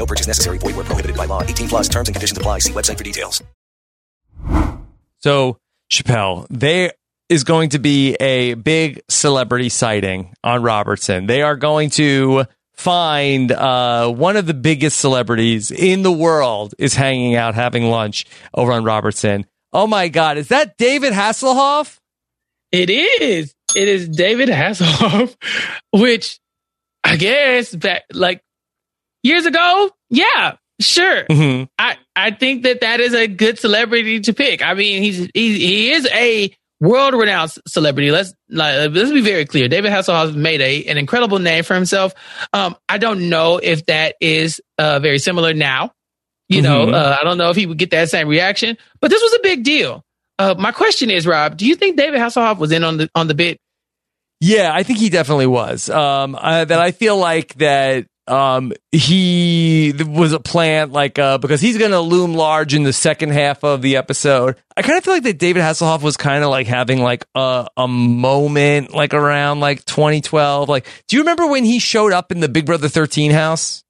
Speaker 3: No purchase necessary. Void where prohibited by law. 18 plus terms and conditions apply. See website for details.
Speaker 1: So, Chappelle, there is going to be a big celebrity sighting on Robertson. They are going to find uh, one of the biggest celebrities in the world is hanging out having lunch over on Robertson. Oh my God, is that David Hasselhoff?
Speaker 2: It is. It is David Hasselhoff, which I guess back like years ago, yeah, sure.
Speaker 1: Mm-hmm.
Speaker 2: I I think that that is a good celebrity to pick. I mean, he's he he is a world renowned celebrity. Let's like, let's be very clear. David Hasselhoff made a an incredible name for himself. Um, I don't know if that is uh, very similar now. You
Speaker 1: Mm-hmm.
Speaker 2: know, uh, I don't know if he would get that same reaction, but this was a big deal. Uh, my question is, Rob, do you think David Hasselhoff was in on the on the bit?
Speaker 1: Yeah, I think he definitely was. Um, uh, that I feel like that um he was a plant like uh because he's gonna loom large in the second half of the episode i kind of feel like that david hasselhoff was kind of like having like a a moment like around like 2012 like do you remember when he showed up in the big brother 13 house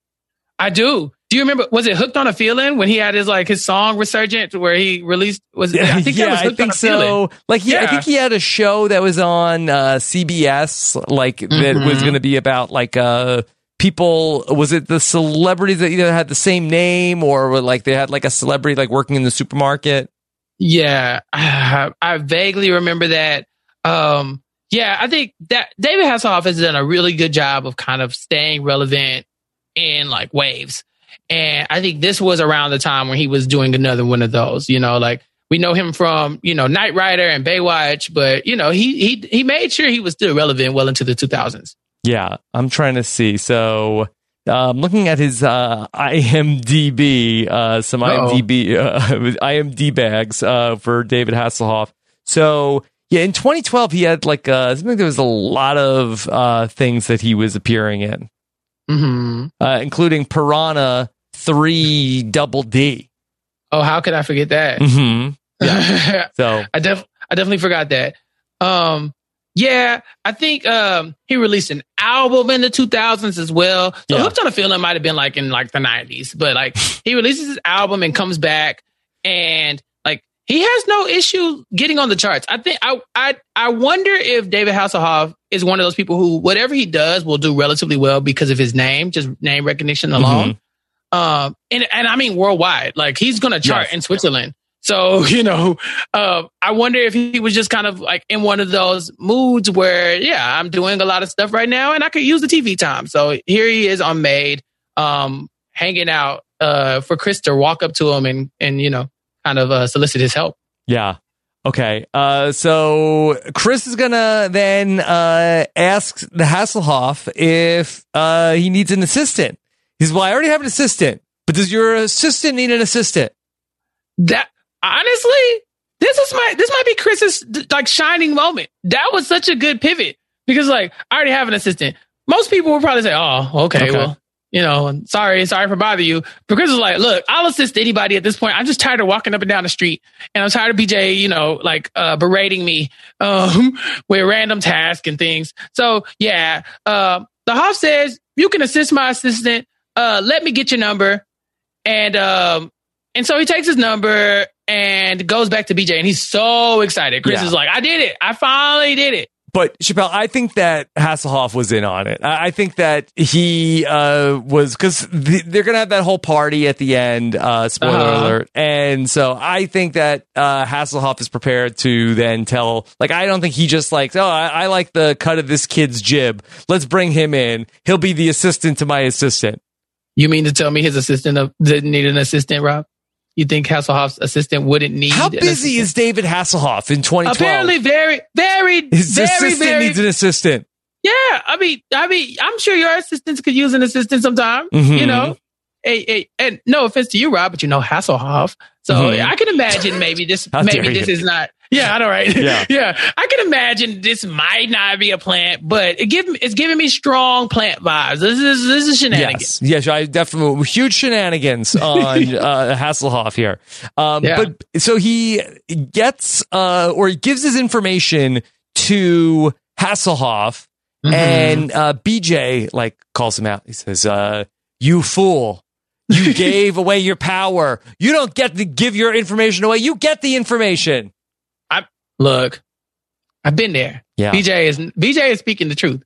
Speaker 2: I do. Do you remember? Was it "Hooked on a Feeling" when he had his like his song "Resurgent" where he released? Was it, I think
Speaker 1: yeah,
Speaker 2: that was
Speaker 1: I think
Speaker 2: on a Feeling."
Speaker 1: so. Like, he, I think he had a show that was on uh, CBS, like that
Speaker 2: Mm-hmm.
Speaker 1: was going to be about like uh, people. Was it the celebrities that either had the same name or like they had like a celebrity like working in the supermarket?
Speaker 2: Yeah, I, I vaguely remember that. Um, yeah, I think that David Hasselhoff has done a really good job of kind of staying relevant in like waves. And I think this was around the time when he was doing another one of those, you know, like we know him from, you know, Knight Rider and Baywatch, but you know, he he he made sure he was still relevant well into the 2000s.
Speaker 1: Yeah, I'm trying to see. So. Um, looking at his uh, IMDb, uh, some
Speaker 2: Uh-oh.
Speaker 1: IMDb uh, IMD bags uh, for David Hasselhoff. So yeah, in 2012 he had like uh, I think there was a lot of uh, things that he was appearing in.
Speaker 2: hmm
Speaker 1: uh, including Piranha 3 Double D.
Speaker 2: Oh, how could I forget that?
Speaker 1: Mm-hmm. Yeah. So,
Speaker 2: I def I definitely forgot that. Um, yeah, I think um he released an album in the 2000s as well. So
Speaker 1: Yeah.
Speaker 2: Hooked on a Feeling might have been like in like the 90s, but like he releases his album and comes back and like he has no issue getting on the charts. I think I I I wonder if David Hasselhoff is one of those people who whatever he does will do relatively well because of his name, just name recognition alone. Um, and and I mean worldwide. Like he's gonna chart
Speaker 1: Yes.
Speaker 2: in Switzerland. So, you know, uh, I wonder if he was just kind of like in one of those moods where, yeah, I'm doing a lot of stuff right now and I could use the TV time. So here he is on Made, um, hanging out, uh, for Chris to walk up to him and, and, you know, kind of, uh, solicit his help.
Speaker 1: Yeah. Okay. Uh, so Chris is gonna then uh, ask the Hasselhoff if uh, he needs an assistant. He's well, I already have an assistant, but does your assistant need an assistant?
Speaker 2: That honestly, this is my this might be Chris's like shining moment. That was such a good pivot because like I already have an assistant. Most people would probably say, "Oh, okay,
Speaker 1: Okay.
Speaker 2: well." You know, sorry, sorry for bothering you. But Chris is like, look, I'll assist anybody at this point. I'm just tired of walking up and down the street, and I'm tired of BJ, you know, like uh, berating me um, with random tasks and things. So yeah, uh, the Hoff says you can assist my assistant. Uh, let me get your number, and um, and so he takes his number and goes back to BJ, and he's so excited. Chris
Speaker 1: Yeah.
Speaker 2: is like, I did it. I finally did it.
Speaker 1: But Chappelle, I think that Hasselhoff was in on it. I think that he uh, was because th- they're gonna have that whole party at the end. Uh, spoiler
Speaker 2: Uh-huh.
Speaker 1: alert! And so I think that uh, Hasselhoff is prepared to then tell. Like, I don't think he just like, oh, I, I like the cut of this kid's jib. Let's bring him in. He'll be the assistant to my assistant.
Speaker 2: You mean to tell me his assistant uh, didn't need an assistant, Rob? You think Hasselhoff's assistant wouldn't need?
Speaker 1: How busy is David Hasselhoff in 2012?
Speaker 2: Apparently, very, very,
Speaker 1: his
Speaker 2: very,
Speaker 1: assistant
Speaker 2: very.
Speaker 1: needs an assistant.
Speaker 2: yeah, I mean, I mean, I'm sure your assistants could use an assistant sometime.
Speaker 1: Mhm.
Speaker 2: You know, hey, hey, and no offense to you, Rob, but you know Hasselhoff, so
Speaker 1: Mhm.
Speaker 2: I can imagine maybe this, maybe this
Speaker 1: you.
Speaker 2: is not. Yeah, I know, right?
Speaker 1: Yeah.
Speaker 2: yeah. I can imagine this might not be a plant, but it give it's giving me strong plant vibes. This is this is shenanigans.
Speaker 1: Yes, yes, I definitely huge shenanigans on uh, Hasselhoff here. Um,
Speaker 2: Yeah.
Speaker 1: But so he gets uh, or he gives his information to Hasselhoff,
Speaker 2: Mhm.
Speaker 1: and uh, BJ like calls him out. He says, uh, "You fool." You gave away your power. You don't get to give your information away. You get the information.
Speaker 2: I Look, I've been there.
Speaker 1: Yeah.
Speaker 2: BJ is BJ is speaking the truth.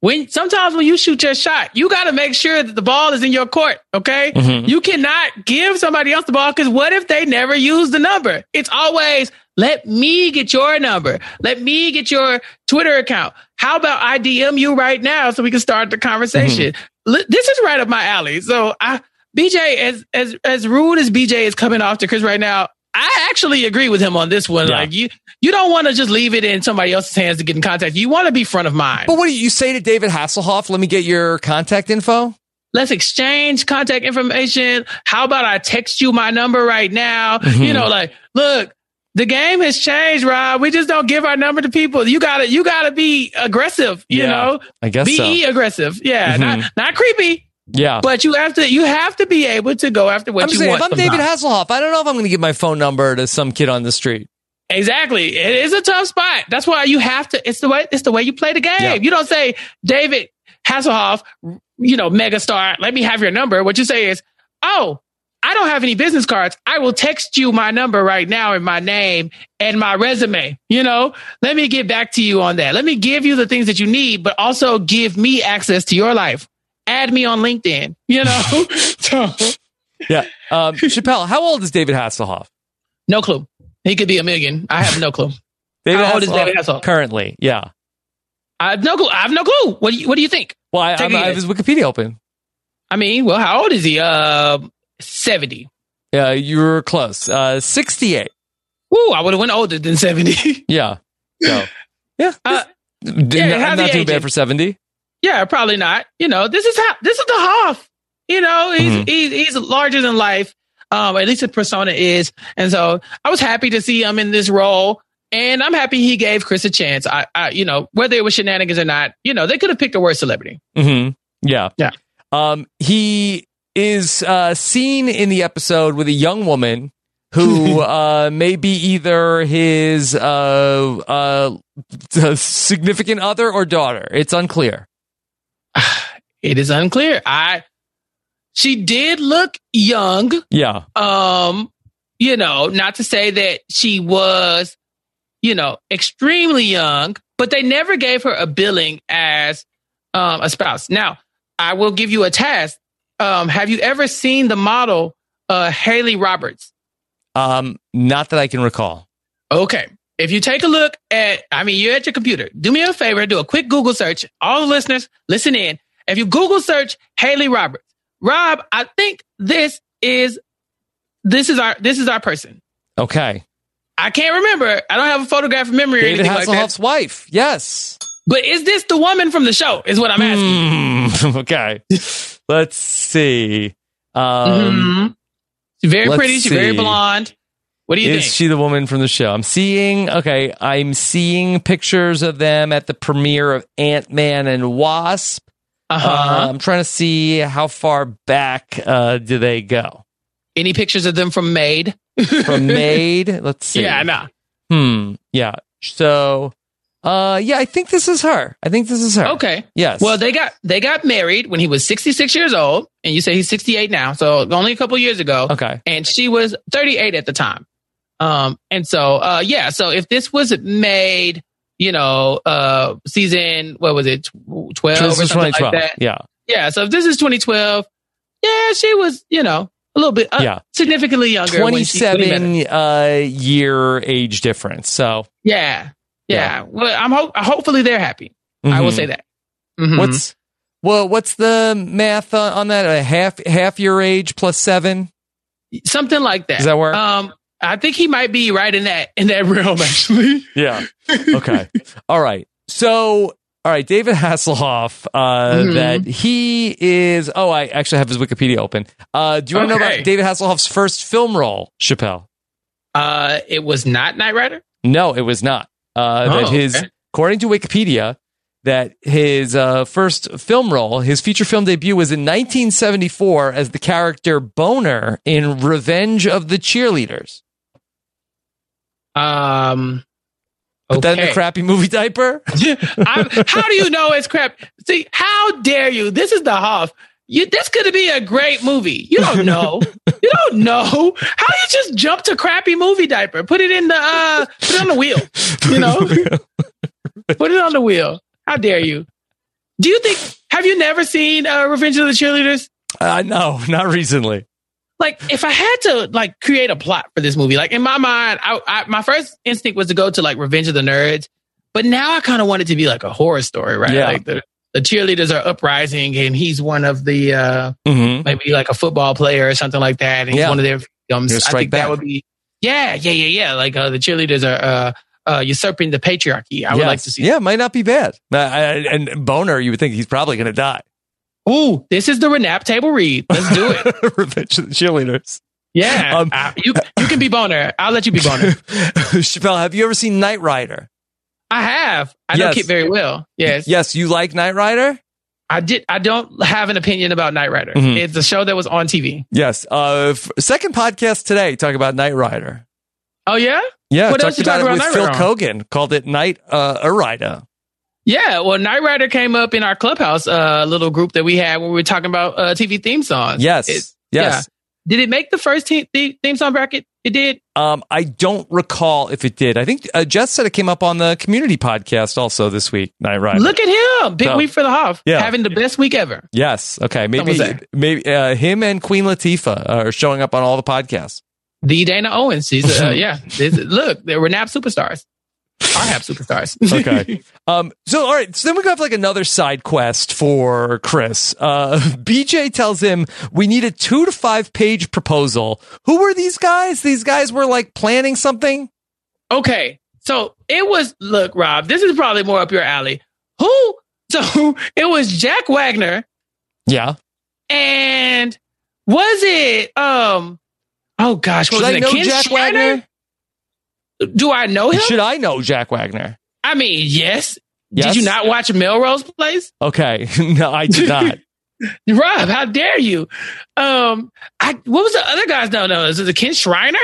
Speaker 2: When sometimes when you shoot your shot, you got to make sure that the ball is in your court. Okay,
Speaker 1: Mhm.
Speaker 2: you cannot give somebody else the ball because what if they never use the number? It's always let me get your number. Let me get your Twitter account. How about I DM you right now so we can start the conversation? Li- This is right up my alley. So I BJ as as as rude as BJ is coming off to Chris right now. I actually agree with him on this one.
Speaker 1: Yeah.
Speaker 2: Like you, you don't want to just leave it in somebody else's hands to get in contact. You want to be front of mind.
Speaker 1: But what do you say to David Hasselhoff? Let me get your contact info.
Speaker 2: Let's exchange contact information. How about I text you my number right now?
Speaker 1: Mhm.
Speaker 2: You know, like, look, the game has changed, Rob. We just don't give our number to people. You gotta, you gotta be aggressive. You
Speaker 1: Yeah,
Speaker 2: know,
Speaker 1: I guess so.
Speaker 2: be aggressive. Yeah,
Speaker 1: Mhm.
Speaker 2: not not creepy,
Speaker 1: Yeah.
Speaker 2: but you have to, you have to be able to go after what
Speaker 1: I'm
Speaker 2: you
Speaker 1: saying,
Speaker 2: want.
Speaker 1: if I'm David
Speaker 2: sometimes.
Speaker 1: Hasselhoff, I don't know if I'm going to give my phone number to some kid on the street.
Speaker 2: Exactly. It is a tough spot. That's why you have to, it's the way, it's the way you play the game.
Speaker 1: Yeah.
Speaker 2: You don't say, David Hasselhoff, you know, megastar, let me have your number. What you say is, oh, I don't have any business cards. I will text you my number right now and my name and my resume. You know, let me get back to you on that. Let me give you the things that you need, but also give me access to your life. Add me on LinkedIn, you know? so,
Speaker 1: Yeah. Um, Chappelle, how old is David Hasselhoff?
Speaker 2: no clue. He could be a million. I have no clue.
Speaker 1: David
Speaker 2: How old is David Hasselhoff?
Speaker 1: Currently, yeah.
Speaker 2: I have no clue. I have no clue. What do you, what do you think?
Speaker 1: Well, I,
Speaker 2: Take
Speaker 1: I'm,
Speaker 2: a
Speaker 1: I have his Wikipedia open.
Speaker 2: I mean, well, how old is he? Uh, 70.
Speaker 1: Yeah, you were close. Uh, 68.
Speaker 2: Woo, I would have went older than 70.
Speaker 1: Yeah. So, yeah.
Speaker 2: Uh, yeah,
Speaker 1: not, not too bad for 70.
Speaker 2: Yeah, probably not. You know, this is how, this is the Hoff. You know, he's,
Speaker 1: Mhm.
Speaker 2: he's, he's larger than life. Um, at least his persona is. And so I was happy to see him in this role. And I'm happy he gave Chris a chance. I, I you know, whether it was shenanigans or not, you know, they could have picked a worse celebrity.
Speaker 1: hmm Yeah.
Speaker 2: Yeah.
Speaker 1: Um, he is uh, seen in the episode with a young woman who uh, may be either his uh, uh, significant other or daughter. It's unclear.
Speaker 2: It is unclear. I, she did look young.
Speaker 1: Yeah.
Speaker 2: um you know not to say that she was you know extremely young but they never gave her a billing as um a spouse now i will give you a task um have you ever seen the model uh hayley roberts
Speaker 1: Um, not that I can recall.
Speaker 2: Okay. If you take a look at, I mean, you're at your computer. Do me a favor, do a quick Google search. All the listeners, listen in. If you Google search Hayley Roberts, Rob, I think this is this is our this is our person.
Speaker 1: Okay.
Speaker 2: I can't remember. I don't have a photographic memory or
Speaker 1: David
Speaker 2: anything like that.
Speaker 1: Hasselhoff's wife. Yes.
Speaker 2: But is this the woman from the show? Is what I'm asking.
Speaker 1: Hmm, okay. Let's see. Um,
Speaker 2: Mhm. She's very
Speaker 1: let's
Speaker 2: pretty. She's very blonde. What do you
Speaker 1: Is
Speaker 2: think?
Speaker 1: she the woman from the show? I'm seeing, okay, I'm seeing pictures of them at the premiere of Ant Man and Wasp.
Speaker 2: uh-huh.
Speaker 1: Uh, I'm trying to see how far back uh, do they go.
Speaker 2: Any pictures of them from Made?
Speaker 1: From Made, let's see.
Speaker 2: Yeah, no.
Speaker 1: Hmm. Yeah. So, uh, yeah, I think this is her. I think this is her.
Speaker 2: Okay.
Speaker 1: Yes.
Speaker 2: Well, they got they got married when he was 66 years old, and you say he's 68 now, so only a couple years ago.
Speaker 1: Okay.
Speaker 2: And she was 38 at the time. Um, and so, uh, yeah. So if this was made, you know, uh, season what was it, 12
Speaker 1: This is
Speaker 2: something
Speaker 1: 2012.
Speaker 2: like that?
Speaker 1: Yeah.
Speaker 2: Yeah. So if this is 2012, yeah, she was, you know, a little bit, uh,
Speaker 1: Yeah.
Speaker 2: significantly younger. when she- when he met her.
Speaker 1: 27 uh, year age difference. So,
Speaker 2: Yeah. Yeah. Well, I'm ho- hopefully they're happy. I will
Speaker 1: Mhm.
Speaker 2: say that. Mhm.
Speaker 1: What's well? What's the math on, on that? A half half your age plus seven.
Speaker 2: something like that?
Speaker 1: Does that work?
Speaker 2: Um, I think he might be right in that in that realm actually.
Speaker 1: Yeah. Okay. all right. So, all right, David Hasselhoff. Uh,
Speaker 2: Mhm.
Speaker 1: That he is. Oh, I actually have his Wikipedia open. Uh, do you want to know about David Hasselhoff's first film role, Chappelle?
Speaker 2: Uh, it was not Knight Rider.
Speaker 1: No, it was not. Uh,
Speaker 2: Oh,
Speaker 1: that his,
Speaker 2: okay.
Speaker 1: according to Wikipedia, that his uh, first film role, his feature film debut, was in 1974 as the character Boner in Revenge of the Cheerleaders.
Speaker 2: Um,
Speaker 1: But then the crappy movie diaper.
Speaker 2: How do you know it's crap? See, how dare you? This is the Hoff. You, this could be a great movie. You don't know. you don't know. How you just jump to crappy movie diaper? Put it in the uh, put it on the wheel. You know, put it on the wheel. How dare you? Do you think? Have you never seen uh, Revenge of the Cheerleaders?
Speaker 1: Uh, no, not recently.
Speaker 2: Like if I had to like create a plot for this movie, like in my mind, I, I my first instinct was to go to like Revenge of the Nerds, but now I kind of want it to be like a horror story, right?
Speaker 1: Yeah.
Speaker 2: Like the, the cheerleaders are uprising, and he's one of the uh
Speaker 1: Mm-hmm.
Speaker 2: maybe like a football player or something like that, and he's
Speaker 1: Yeah.
Speaker 2: one of their victims. I
Speaker 1: Strike
Speaker 2: think that would be yeah, yeah, yeah, yeah. Like uh, the cheerleaders are uh, uh usurping the patriarchy. I would like to see.
Speaker 1: Yeah, might not be bad. Uh, and Boner, you would think he's probably going to die.
Speaker 2: Ooh, this is the Renap table read. Let's do it.
Speaker 1: Revenge of the Cheerleaders.
Speaker 2: Yeah,
Speaker 1: Um,
Speaker 2: Uh, you you can be boner. I'll let you be boner.
Speaker 1: Chappelle, have you ever seen Knight Rider?
Speaker 2: I have. I know
Speaker 1: Yes.
Speaker 2: KITT very well. Yes.
Speaker 1: Yes, you like Knight Rider?
Speaker 2: I did. I don't have an opinion about Knight Rider.
Speaker 1: Mhm.
Speaker 2: It's a show that was on TV.
Speaker 1: Yes. Uh, second podcast today talk about Knight Rider.
Speaker 2: Oh yeah,
Speaker 1: Yeah,
Speaker 2: What
Speaker 1: talked
Speaker 2: else you talking
Speaker 1: it
Speaker 2: about
Speaker 1: with
Speaker 2: Knight
Speaker 1: Phil? Kogan. Called it Knight uh, a Rider.
Speaker 2: Yeah. Well, Knight Rider came up in our clubhouse uh, little group that we had when we were talking about uh, TV theme songs.
Speaker 1: Yes.
Speaker 2: It-
Speaker 1: yes.
Speaker 2: Did it make the first te- the- theme song bracket? It did.
Speaker 1: Um, I don't recall if it did. I think uh, Jess said it came up on the community podcast also this week. Knight Rider.
Speaker 2: Look at him, big
Speaker 1: So,
Speaker 2: week for the Hoff.
Speaker 1: yeah.
Speaker 2: having the best week ever.
Speaker 1: Yes. Okay. Maybe maybe uh, him and Queen Latifah are showing up on all the podcasts.
Speaker 2: The Dana Owens. He's uh, yeah. Look, they were nap superstars. Our nap superstars.
Speaker 1: Okay. um. So all right. So then we have like another side quest for Chris. Uh, BJ tells him we need a two to five page proposal. Who were these guys? These guys were like planning something.
Speaker 2: Okay. So it was, look, Rob, this is probably more up your alley. Who? So it was Jack Wagner
Speaker 1: Yeah.
Speaker 2: and was it, um, oh gosh, what
Speaker 1: Should
Speaker 2: was
Speaker 1: I know
Speaker 2: Ken
Speaker 1: Jack
Speaker 2: Shriner?
Speaker 1: Wagner?
Speaker 2: Do I know him?
Speaker 1: Should I know Jack Wagner?
Speaker 2: I mean, yes.
Speaker 1: Yes?
Speaker 2: Did you not watch Melrose Place?
Speaker 1: Okay. no, I did not.
Speaker 2: Rob, how dare you? Um, I, what was the other guy's no, no, is it Ken Shriner?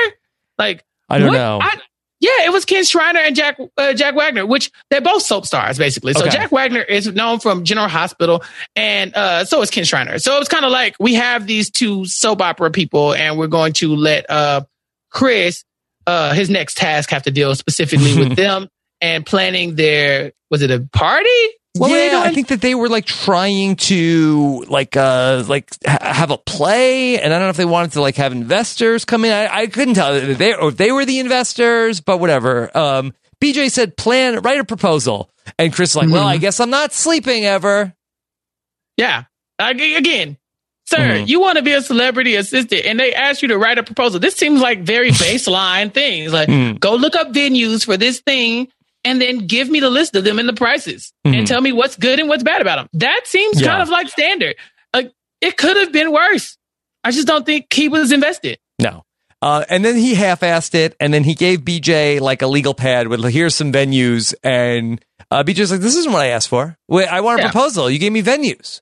Speaker 2: Like,
Speaker 1: I don't
Speaker 2: What?
Speaker 1: know.
Speaker 2: I- yeah, it was Ken Shriner and Jack uh, Jack Wagner, which they're both soap stars basically. So
Speaker 1: Okay.
Speaker 2: Jack Wagner is known from General Hospital, and uh, so is Ken Shriner. So it's kind of like we have these two soap opera people, and we're going to let uh, Chris uh, his next task have to deal specifically with them and planning their was it a party? What
Speaker 1: yeah, I think that they were like trying to like uh like ha- have a play, and I don't know if they wanted to like have investors come in. I, I couldn't tell if they or if they were the investors, but whatever. Um, BJ said, "Plan, write a proposal," and Chris like, "Well,
Speaker 2: Mm-hmm.
Speaker 1: I guess I'm not sleeping ever."
Speaker 2: Yeah. Ag- Again, sir,
Speaker 1: Mhm.
Speaker 2: you want to be a celebrity assistant and they ask you to write a proposal. This seems like very baseline things. Like,
Speaker 1: Mm.
Speaker 2: go look up venues for this thing and then give me the list of them and the prices
Speaker 1: Mhm.
Speaker 2: and tell me what's good and what's bad about them. That seems
Speaker 1: Yeah.
Speaker 2: kind of like standard. Like, it could have been worse. I just don't think he was invested.
Speaker 1: No. Uh, and then he half-assed it, and then he gave BJ like a legal pad with here's some venues, and uh, BJ's like, "This isn't what I asked for. Wait, I want a
Speaker 2: Yeah.
Speaker 1: proposal. You gave me venues."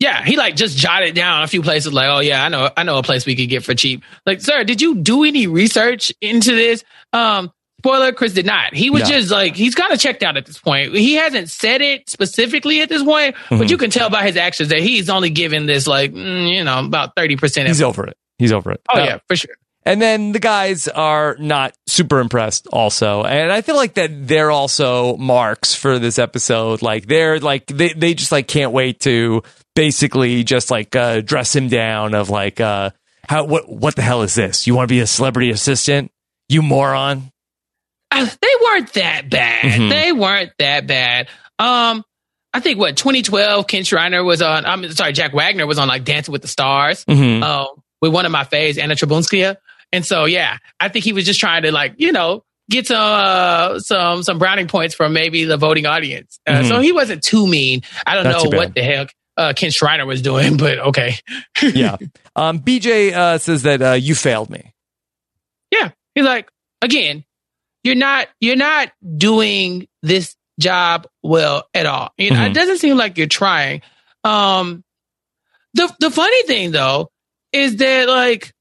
Speaker 2: Yeah, he like just jotted down a few places like, oh yeah, I know I know a place we could get for cheap. Like, sir, did you do any research into this? Um spoiler, Chris did not. He was
Speaker 1: No.
Speaker 2: just like he's kind of checked out at this point. He hasn't said it specifically at this point,
Speaker 1: Mhm.
Speaker 2: but you can tell by his actions that he's only given this like, mm, you know, about 30%.
Speaker 1: He's over it. He's over it.
Speaker 2: Oh
Speaker 1: Uh,
Speaker 2: yeah, for sure.
Speaker 1: And then the guys are not super impressed also. And I feel like that they're also marks for this episode. Like they're like they, they just like can't wait to basically just like uh dress him down of like uh how what what the hell is this? You want to be a celebrity assistant? You moron.
Speaker 2: Uh, they weren't that bad.
Speaker 1: Mhm.
Speaker 2: They weren't that bad. Um, I think what 2012, Ken Shriner was on. I'm sorry, Jack Wagner was on like Dancing with the Stars.
Speaker 1: Mhm.
Speaker 2: um, with one of my faves, Anna Trebunskaya. And so, yeah, I think he was just trying to like, you know, get some, uh, some, some browning points from maybe the voting audience. Uh,
Speaker 1: Mhm.
Speaker 2: So he wasn't too mean. I don't
Speaker 1: Not
Speaker 2: know what the heck, uh, Ken Shriner was doing, but okay.
Speaker 1: yeah. Um BJ uh says that uh you failed me.
Speaker 2: Yeah. He's like, again, you're not, you're not doing this job well at all. You know,
Speaker 1: Mhm.
Speaker 2: it doesn't seem like you're trying. Um, the, the funny thing though is that like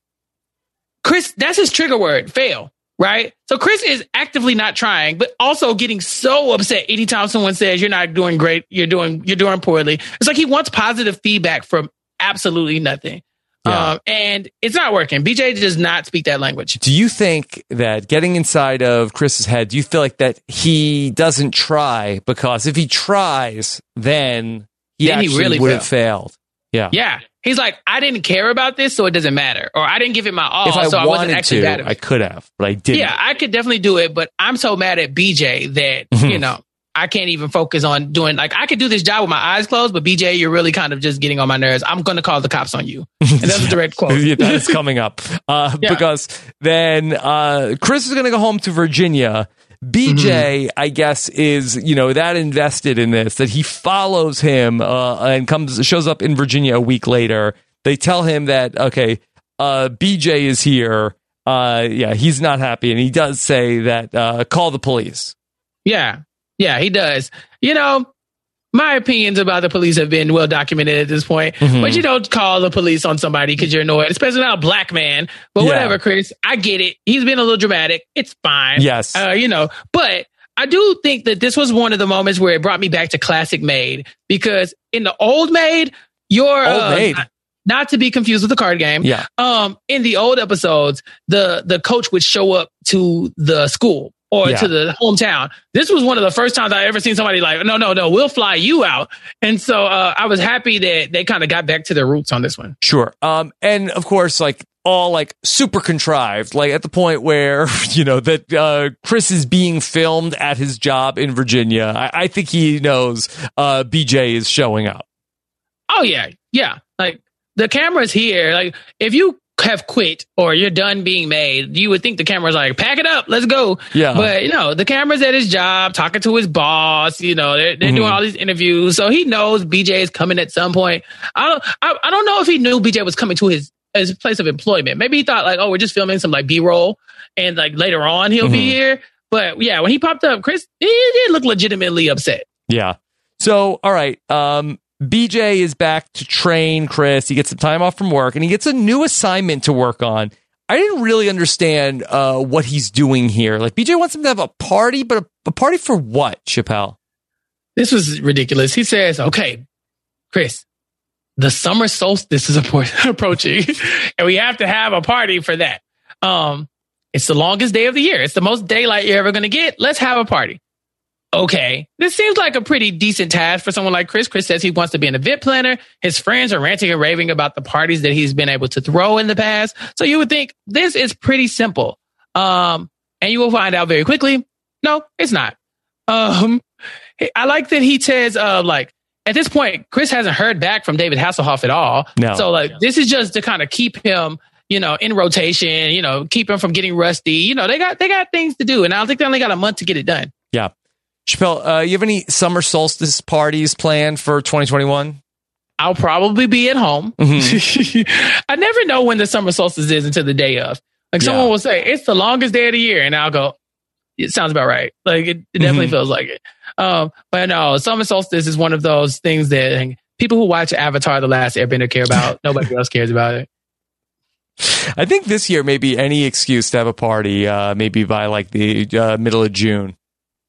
Speaker 2: Chris, that's his trigger word, fail, right? So Chris is actively not trying, but also getting so upset anytime someone says you're not doing great, you're doing, you're doing poorly. It's like he wants positive feedback from absolutely nothing.
Speaker 1: Yeah.
Speaker 2: Um, and it's not working. BJ does not speak that language.
Speaker 1: Do you think that getting inside of Chris's head, do you feel like that he doesn't try because if he tries, then he
Speaker 2: Then he
Speaker 1: actually
Speaker 2: really
Speaker 1: would have failed? Yeah.
Speaker 2: Yeah. He's like, I didn't care about this, so it doesn't matter. Or I didn't give it my all,
Speaker 1: if I
Speaker 2: so I wasn't actually
Speaker 1: to,
Speaker 2: bad at
Speaker 1: I could have, but I didn't.
Speaker 2: Yeah, I could definitely do it, but I'm so mad at BJ that,
Speaker 1: Mhm.
Speaker 2: you know, I can't even focus on doing like I could do this job with my eyes closed, but BJ, you're really kind of just getting on my nerves. I'm gonna call the cops on you. And that's a direct quote.
Speaker 1: Yeah, that is coming up uh,
Speaker 2: Yeah.
Speaker 1: because then uh, Chris is going to go home to Virginia. BJ,
Speaker 2: Mm-hmm.
Speaker 1: I guess, is you know that invested in this that he follows him uh, and comes shows up in Virginia a week later. They tell him that okay, uh, BJ is here. Uh, yeah, he's not happy, and he does say that uh, call the police.
Speaker 2: Yeah. Yeah, he does. You know, my opinions about the police have been well documented at this point,
Speaker 1: Mhm.
Speaker 2: but you don't call the police on somebody because you're annoyed, especially not a black man. But
Speaker 1: Yeah.
Speaker 2: whatever, Chris, I get it. He's been a little dramatic. It's fine.
Speaker 1: Yes.
Speaker 2: Uh, you know, but I do think that this was one of the moments where it brought me back to classic Made because in the old Made, your
Speaker 1: Old
Speaker 2: uh,
Speaker 1: Maid.
Speaker 2: Not, not to be confused with the card game.
Speaker 1: Yeah.
Speaker 2: Um, in the old episodes, the the coach would show up to the school or
Speaker 1: Yeah.
Speaker 2: to the hometown. This was one of the first times I ever seen somebody like, no, no, no, we'll fly you out. And so uh, I was happy that they kind of got back to their roots on this one.
Speaker 1: Sure. Um, and of course, like all like super contrived, like at the point where, you know, that, uh, Chris is being filmed at his job in Virginia. I, I think he knows, uh, BJ is showing up.
Speaker 2: Oh yeah, yeah. Like the camera's here. Like if you have quit or you're done being made, you would think the camera's like, pack it up, let's go.
Speaker 1: Yeah.
Speaker 2: But you know, the camera's at his job, talking to his boss. You know, they're, they're
Speaker 1: Mhm.
Speaker 2: doing all these interviews, so he knows BJ is coming at some point. I don't, I, I don't know if he knew BJ was coming to his his place of employment. Maybe he thought like, oh, we're just filming some like B roll, and like later on he'll be
Speaker 1: Mhm.
Speaker 2: here. But yeah, when he popped up, Chris he did look legitimately upset.
Speaker 1: Yeah. So, all right. Um, BJ is back to train Chris. He gets some time off from work and he gets a new assignment to work on. I didn't really understand uh, what he's doing here. Like, BJ wants him to have a party, but a, a party for what, Chappelle?
Speaker 2: This was ridiculous. He says, okay, Chris, the summer solstice is approaching and we have to have a party for that. Um, it's the longest day of the year. It's the most daylight you're ever going to get. Let's have a party. Okay, this seems like a pretty decent task for someone like Chris. Chris says he wants to be an event planner. His friends are ranting and raving about the parties that he's been able to throw in the past. So you would think this is pretty simple. Um, and you will find out very quickly. No, it's not. Um, I like that he says, uh, like, at this point, Chris hasn't heard back from David Hasselhoff at all.
Speaker 1: No.
Speaker 2: So like, this is just to kind of keep him, you know, in rotation, you know, keep him from getting rusty. You know, they got, they got things to do. And I don't think they only got a month to get it done.
Speaker 1: Yeah. Chappelle, uh, you have any summer solstice parties planned for 2021?
Speaker 2: I'll probably be at home.
Speaker 1: Mm-hmm.
Speaker 2: I never know when the summer solstice is until the day of. Like
Speaker 1: Yeah.
Speaker 2: someone will say, it's the longest day of the year. And I'll go, it sounds about right. Like it, it definitely
Speaker 1: Mhm.
Speaker 2: feels like it. Um, but no, summer solstice is one of those things that like, people who watch Avatar The Last Airbender care about. Nobody else cares about it.
Speaker 1: I think this year maybe any excuse to have a party, uh, maybe by like the uh, middle of June.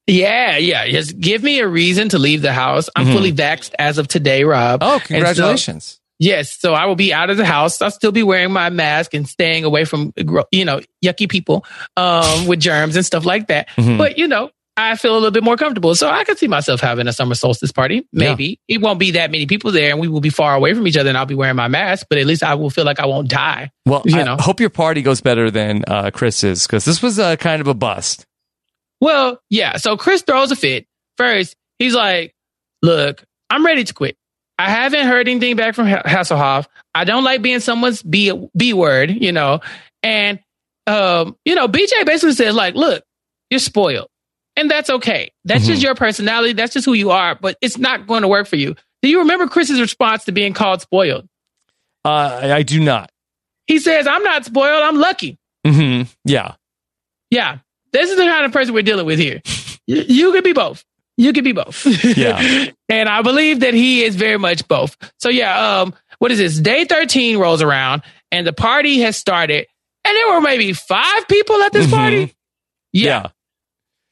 Speaker 2: Yeah, yeah. Just give me a reason to leave the house. I'm
Speaker 1: Mhm.
Speaker 2: fully vaxxed as of today, Rob.
Speaker 1: Oh,
Speaker 2: so-
Speaker 1: congratulations.
Speaker 2: Yes, so I will be out of the house. I'll still be wearing my mask and staying away from you know yucky people um, with germs and stuff like that.
Speaker 1: Mhm.
Speaker 2: But you know, I feel a little bit more comfortable, so I could see myself having a summer solstice party. Maybe it won't be that many people there, and we will be far away from each other, and I'll be wearing my mask. But at least I will feel like I won't die.
Speaker 1: Well,
Speaker 2: you
Speaker 1: I
Speaker 2: know.
Speaker 1: hope your party goes better than uh, Chris's because this was uh, kind of a bust.
Speaker 2: Well, yeah. So Chris throws a fit. First, he's like, look, I'm ready to quit. I haven't heard anything back from Hasselhoff. I don't like being someone's B, B word, you know. And, um, you know, BJ basically says, like, look, you're spoiled. And that's okay. That's just
Speaker 1: Mhm.
Speaker 2: your personality. That's just who you are, but it's not going to work for you. Do you remember Chris's response to being called spoiled?
Speaker 1: Uh, I, do not.
Speaker 2: He says, I'm not spoiled. I'm lucky.
Speaker 1: hmm Yeah.
Speaker 2: Yeah, this is the kind of person we're dealing with here. you, you could be both. You could be both.
Speaker 1: Yeah.
Speaker 2: and I believe that he is very much both. So yeah, um, what is this? Day 13 rolls around and the party has started and there were maybe five people at this
Speaker 1: Mhm.
Speaker 2: party. Yeah.
Speaker 1: Yeah.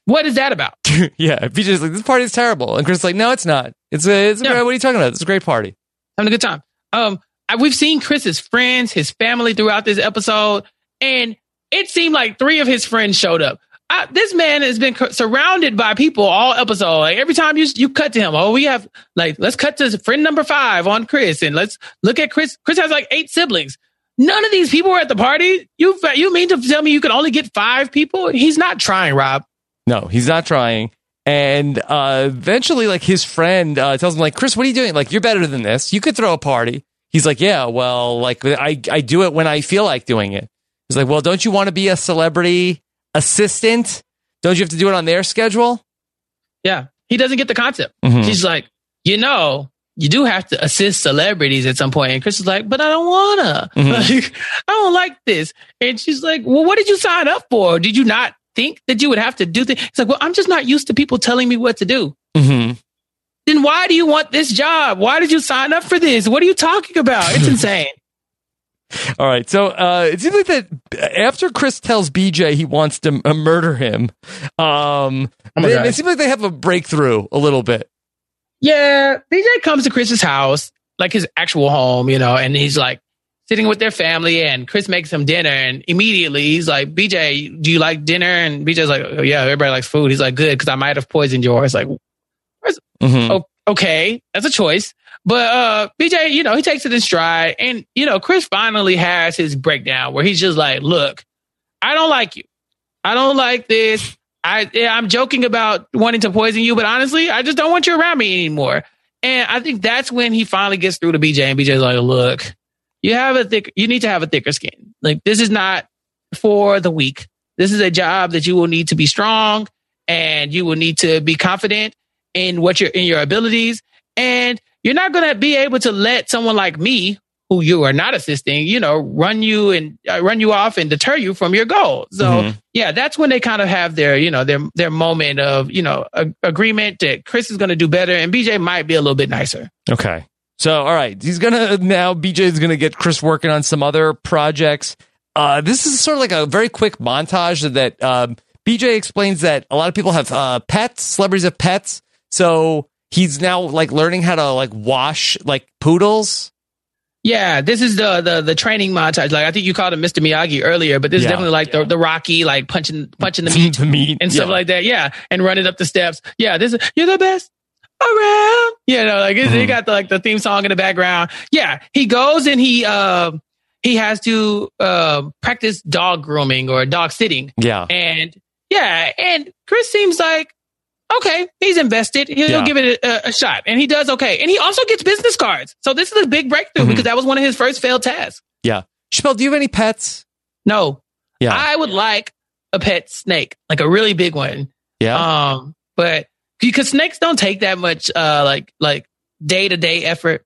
Speaker 2: What is that about?
Speaker 1: yeah. BJ's like, this party is terrible. And Chris is like, no, it's not. It's a, it's a
Speaker 2: Yeah.
Speaker 1: great, what are you talking about? It's a great party.
Speaker 2: Having a good time. Um, I, we've seen Chris's friends, his family throughout this episode, and it seemed like three of his friends showed up. I, this man has been surrounded by people all episode. Like every time you you cut to him, oh, we have like let's cut to friend number five on Chris, and let's look at Chris. Chris has like eight siblings. None of these people were at the party. You you mean to tell me you could only get five people? He's not trying, Rob.
Speaker 1: No, he's not trying. And uh, eventually, like his friend uh, tells him, like, Chris, what are you doing? Like, you're better than this. You could throw a party. He's like, yeah, well, like I, I do it when I feel like doing it. He's like, well, don't you want to be a celebrity assistant? Don't you have to do it on their schedule?
Speaker 2: Yeah, he doesn't get the concept.
Speaker 1: Mhm.
Speaker 2: She's like, you know, you do have to assist celebrities at some point. And Chris is like, but I don't wanna.
Speaker 1: Mhm.
Speaker 2: Like, I don't like this. And she's like, well, what did you sign up for? Did you not think that you would have to do this? It's like, well, I'm just not used to people telling me what to do.
Speaker 1: Mm-hmm.
Speaker 2: Then why do you want this job? Why did you sign up for this? What are you talking about? It's insane.
Speaker 1: All right. So uh, it seems like that after Chris tells BJ he wants to uh, murder him, um,
Speaker 2: Oh
Speaker 1: they- it seems like they have a breakthrough a little bit.
Speaker 2: Yeah, BJ comes to Chris's house, like his actual home, you know, and he's like sitting with their family, and Chris makes him dinner, and immediately he's like, "BJ, do you like dinner?" And BJ's like, oh, "Yeah, everybody likes food." He's like, "Good, because I might have poisoned yours." Like,
Speaker 1: Mhm.
Speaker 2: oh, okay, that's a choice. But uh BJ, you know, he takes it in stride, and you know, Chris finally has his breakdown where he's just like, "Look, I don't like you. I don't like this. I yeah, I'm joking about wanting to poison you, but honestly, I just don't want you around me anymore." And I think that's when he finally gets through to BJ, and BJ's like, "Look, you have a thick. You need to have a thicker skin. Like this is not for the weak. This is a job that you will need to be strong, and you will need to be confident in what you're in your abilities, and you're not going to be able to let someone like me, who you are not assisting, you know, run you and uh, run you off and deter you from your goal. So
Speaker 1: Mhm.
Speaker 2: yeah, that's when they kind of have their you know their their moment of you know a, agreement that Chris is going to do better, and BJ might be a little bit nicer.
Speaker 1: Okay. So, all right, he's gonna now. BJ is gonna get Chris working on some other projects. Uh, this is sort of like a very quick montage that um, BJ explains that a lot of people have uh, pets, celebrities have pets. So he's now like learning how to like wash like poodles.
Speaker 2: Yeah, this is the the the training montage. Like I think you called him Mr. Miyagi earlier, but this
Speaker 1: Yeah.
Speaker 2: is definitely like the the Rocky, like punching punching the meat
Speaker 1: the meat
Speaker 2: and stuff
Speaker 1: yeah.
Speaker 2: like that. Yeah, and running up the steps. Yeah, this is you're the best around. You know, like
Speaker 1: Mm-hmm.
Speaker 2: he got the like the theme song in the background. Yeah, he goes and he uh, he has to uh, practice dog grooming or dog sitting,
Speaker 1: Yeah.
Speaker 2: and yeah, and Chris seems like okay, he's invested. He'll,
Speaker 1: Yeah.
Speaker 2: give it a, a shot, and he does okay. And he also gets business cards. So this is a big breakthrough
Speaker 1: Mhm.
Speaker 2: because that was one of his first failed tasks.
Speaker 1: Yeah. Chappelle, do you have any pets?
Speaker 2: No,
Speaker 1: Yeah.
Speaker 2: I would like a pet snake, like a really big one.
Speaker 1: yeah.
Speaker 2: Um, but because snakes don't take that much, uh, like like day to day effort.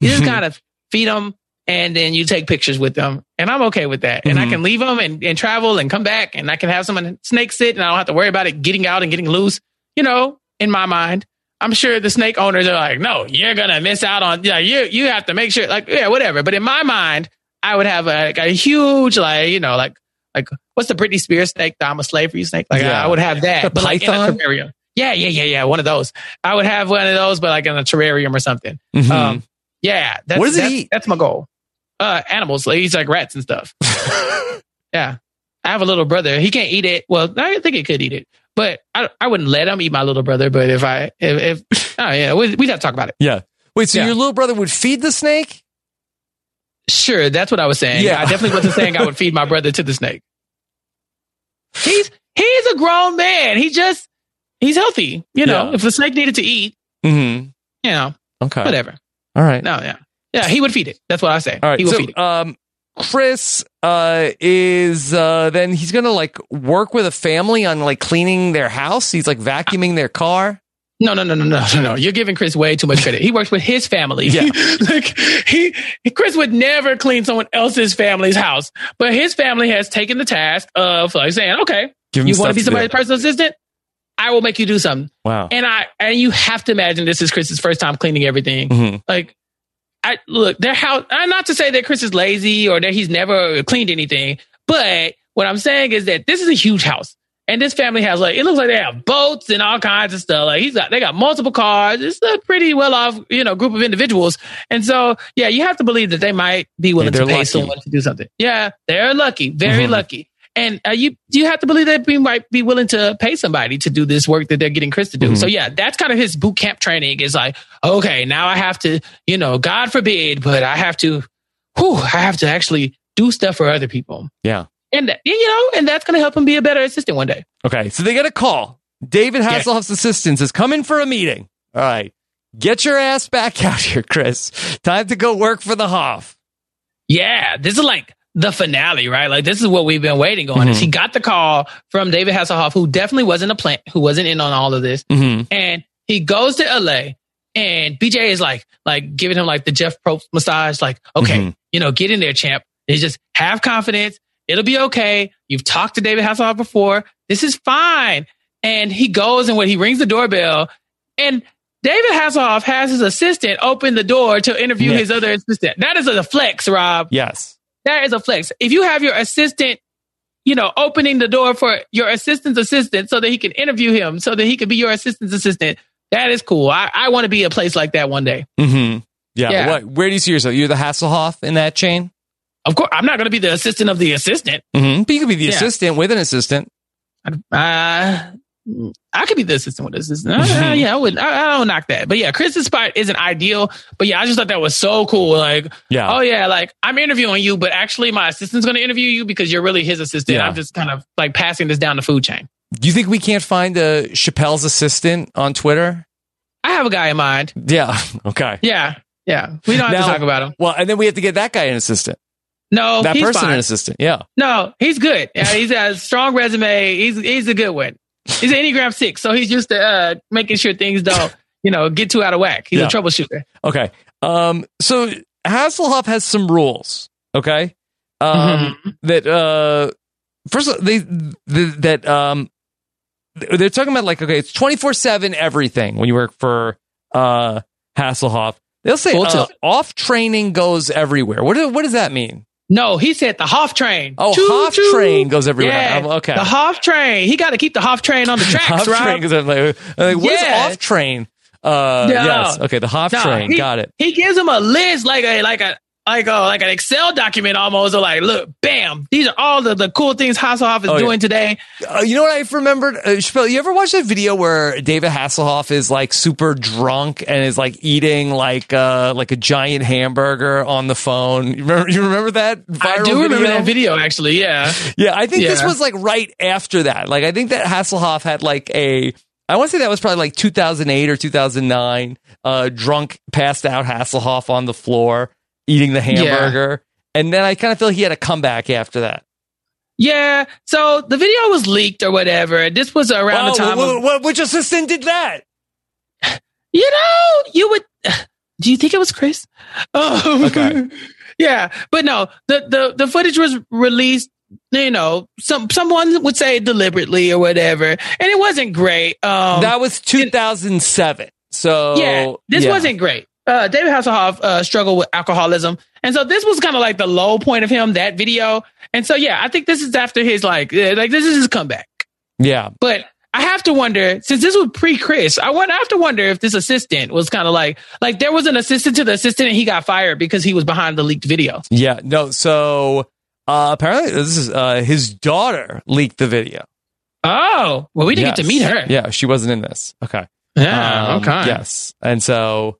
Speaker 2: You just kind of feed them, and then you take pictures with them, and I'm okay with that. And I
Speaker 1: Mhm.
Speaker 2: can leave them and, and travel and come back, and I can have someone snake sit, and I don't have to worry about it getting out and getting loose. You know, in my mind. I'm sure the snake owners are like, no, you're gonna miss out on. Yeah, you you have to make sure, like, yeah, whatever. But in my mind, I would have a, like, a huge, like, you know, like, like what's the Britney Spears snake? The I'm a slave for you snake. Like,
Speaker 1: Yeah.
Speaker 2: I, would have that,
Speaker 1: The
Speaker 2: but like in a
Speaker 1: python?
Speaker 2: terrarium. Yeah, yeah, yeah, yeah. One of those. I would have one of those, but like in a terrarium or something.
Speaker 1: Mhm.
Speaker 2: Um, yeah. That's,
Speaker 1: What does
Speaker 2: that's,
Speaker 1: eat?
Speaker 2: That's my goal. Uh, animals. Like, he eats like rats and stuff. yeah. I have a little brother. He can't eat it. Well, I think he could eat it, but I, I wouldn't let him eat my little brother. But if I, if, if oh yeah, we, we'd have to talk about it.
Speaker 1: yeah. Wait, so
Speaker 2: Yeah.
Speaker 1: your little brother would feed the snake?
Speaker 2: Sure, that's what I was saying.
Speaker 1: Yeah.
Speaker 2: I definitely wasn't saying I would feed my brother to the snake. He's he's a grown man. He just he's healthy. You know,
Speaker 1: Yeah.
Speaker 2: if the snake needed to eat,
Speaker 1: Mm-hmm.
Speaker 2: you know,
Speaker 1: Okay.
Speaker 2: whatever.
Speaker 1: All right.
Speaker 2: No, yeah, yeah, he would feed it. That's what I say.
Speaker 1: All right.
Speaker 2: he would
Speaker 1: So,
Speaker 2: feed it.
Speaker 1: um, Chris uh, is uh, then he's gonna like work with a family on like cleaning their house. He's like vacuuming their car.
Speaker 2: No, no, no, no, no, no, no. You're giving Chris way too much credit. He works with his family.
Speaker 1: Yeah.
Speaker 2: like he, Chris would never clean someone else's family's house, but his family has taken the task of like saying, "Okay, you want to be somebody's personal assistant? I will make you do something."
Speaker 1: Wow.
Speaker 2: And I and you have to imagine this is Chris's first time cleaning everything.
Speaker 1: Mhm.
Speaker 2: Like, I look their house. uh, Not to say that Chris is lazy or that he's never cleaned anything, but what I'm saying is that this is a huge house, and this family has like it looks like they have boats and all kinds of stuff. Like he's got they got multiple cars. It's a pretty well off you know group of individuals, and so yeah, you have to believe that they might be willing
Speaker 1: they're
Speaker 2: to pay
Speaker 1: lucky.
Speaker 2: someone to do something. Yeah, they're lucky, very
Speaker 1: Mhm.
Speaker 2: lucky. And uh, you you have to believe that we might be willing to pay somebody to do this work that they're getting Chris to do.
Speaker 1: Mhm.
Speaker 2: So yeah, that's kind of his boot camp training. Is like, okay, now I have to, you know, God forbid, but I have to, whew, I have to actually do stuff for other people.
Speaker 1: Yeah.
Speaker 2: And that, you know, and that's going to help him be a better assistant one day.
Speaker 1: Okay. So they get a call. David
Speaker 2: Yeah.
Speaker 1: Hasselhoff's assistant is coming for a meeting. All right. Get your ass back out here, Chris. Time to go work for the Hoff.
Speaker 2: Yeah, this is like the finale, right? Like this is what we've been waiting on. Is
Speaker 1: Mhm.
Speaker 2: he got the call from David Hasselhoff, who definitely wasn't a plant, who wasn't in on all of this.
Speaker 1: Mm-hmm.
Speaker 2: and he goes to LA and BJ is like like giving him like the Jeff Probst massage like okay
Speaker 1: Mhm.
Speaker 2: you know get in there champ it's just have confidence it'll be okay you've talked to David Hasselhoff before this is fine and he goes and when he rings the doorbell and David Hasselhoff has his assistant open the door to interview
Speaker 1: Yeah.
Speaker 2: his other assistant that is a flex Rob
Speaker 1: Yes.
Speaker 2: That is a flex. If you have your assistant, you know, opening the door for your assistant's assistant so that he can interview him, so that he can be your assistant's assistant, that is cool. I, I want to be a place like that one day.
Speaker 1: Mm-hmm. Yeah.
Speaker 2: Yeah.
Speaker 1: What? Where do you see yourself? You're the Hasselhoff in that chain.
Speaker 2: Of course, I'm not going to be the assistant of the assistant.
Speaker 1: Mm-hmm. But you could be the
Speaker 2: Yeah.
Speaker 1: assistant with an assistant.
Speaker 2: Uh, I could be the assistant with the assistant. Uh, yeah, I would. I, I don't knock that. But yeah, Chris's spot isn't ideal. But yeah, I just thought that was so cool. Like,
Speaker 1: Yeah.
Speaker 2: oh yeah, like I'm interviewing you, but actually my assistant's going to interview you because you're really his assistant.
Speaker 1: Yeah.
Speaker 2: I'm just kind of like passing this down the food chain.
Speaker 1: Do you think we can't find a Chappelle's assistant on Twitter?
Speaker 2: I have a guy in mind.
Speaker 1: Yeah. Okay.
Speaker 2: Yeah, yeah. We don't have
Speaker 1: Now-
Speaker 2: to talk about him.
Speaker 1: Well, and then we have to get that guy an assistant.
Speaker 2: No,
Speaker 1: that
Speaker 2: he's
Speaker 1: person
Speaker 2: fine.
Speaker 1: an assistant. Yeah.
Speaker 2: No, he's good. Yeah, he's got a strong resume. He's he's a good one. He's Enneagram six, so he's used to uh, making sure things don't, you know, get too out of whack. He's
Speaker 1: Yeah.
Speaker 2: a troubleshooter.
Speaker 1: Okay. Um. So Hasselhoff has some rules. Okay. Um.
Speaker 2: Mm-hmm.
Speaker 1: That uh. First, of all, they th- that um. They're talking about like okay, it's twenty four seven everything when you work for uh Hasselhoff. They'll say uh, off training goes everywhere. What do, what does that mean?
Speaker 2: No, he said the Hoff train.
Speaker 1: Oh,
Speaker 2: Choo,
Speaker 1: Hoff
Speaker 2: choo.
Speaker 1: train goes everywhere.
Speaker 2: Yeah,
Speaker 1: Um, okay.
Speaker 2: The Hoff train. He got to keep the Hoff train on the tracks,
Speaker 1: Hoff
Speaker 2: right?
Speaker 1: train everywhere. Like, what is
Speaker 2: Yeah.
Speaker 1: off train? Uh,
Speaker 2: No.
Speaker 1: yes. Okay, the Hoff
Speaker 2: No,
Speaker 1: train.
Speaker 2: he-
Speaker 1: Got it.
Speaker 2: He gives him a list, like a like a like uh, like an Excel document almost. Or like, look, bam, these are all the, the cool things Hasselhoff is
Speaker 1: Oh, yeah.
Speaker 2: doing today.
Speaker 1: Uh, you know what I remembered? Uh, Chappelle, you ever watch that video where David Hasselhoff is like super drunk and is like eating like uh like a giant hamburger on the phone? You remember? You remember that?
Speaker 2: I do remember
Speaker 1: video?
Speaker 2: that video actually. Yeah,
Speaker 1: Yeah, I think this was like right after that. Like, I think that Hasselhoff had like a. I want to say that was probably like 2008 or 2009. Uh, drunk, passed out Hasselhoff on the floor eating the hamburger, and then I kind of feel he had a comeback after that.
Speaker 2: yeah. So the video was leaked or whatever. This was around
Speaker 1: Wow,
Speaker 2: the time.
Speaker 1: wh-
Speaker 2: of,
Speaker 1: wh- which assistant did that?
Speaker 2: you know, you would. Do you think it was Chris? Oh,
Speaker 1: Okay.
Speaker 2: yeah, but no. The the the footage was released. You know, some someone would say deliberately or whatever, and it wasn't great. Um,
Speaker 1: that was 2007. So
Speaker 2: yeah, this
Speaker 1: yeah.
Speaker 2: wasn't great. Uh, David Hasselhoff uh, struggled with alcoholism, and so this was kind of like the low point of him. That video, and so yeah, I think this is after his like like this is his comeback.
Speaker 1: Yeah,
Speaker 2: But I have to wonder, since this was pre Chris, I want I have to wonder if this assistant was kind of like like there was an assistant to the assistant and he got fired because he was behind the leaked video.
Speaker 1: yeah. No, so uh, apparently this is uh, his daughter leaked the video.
Speaker 2: Oh, well, we didn't get to meet her.
Speaker 1: Yeah, she wasn't in this. Okay.
Speaker 2: Yeah,
Speaker 1: Um,
Speaker 2: okay.
Speaker 1: Yes, and so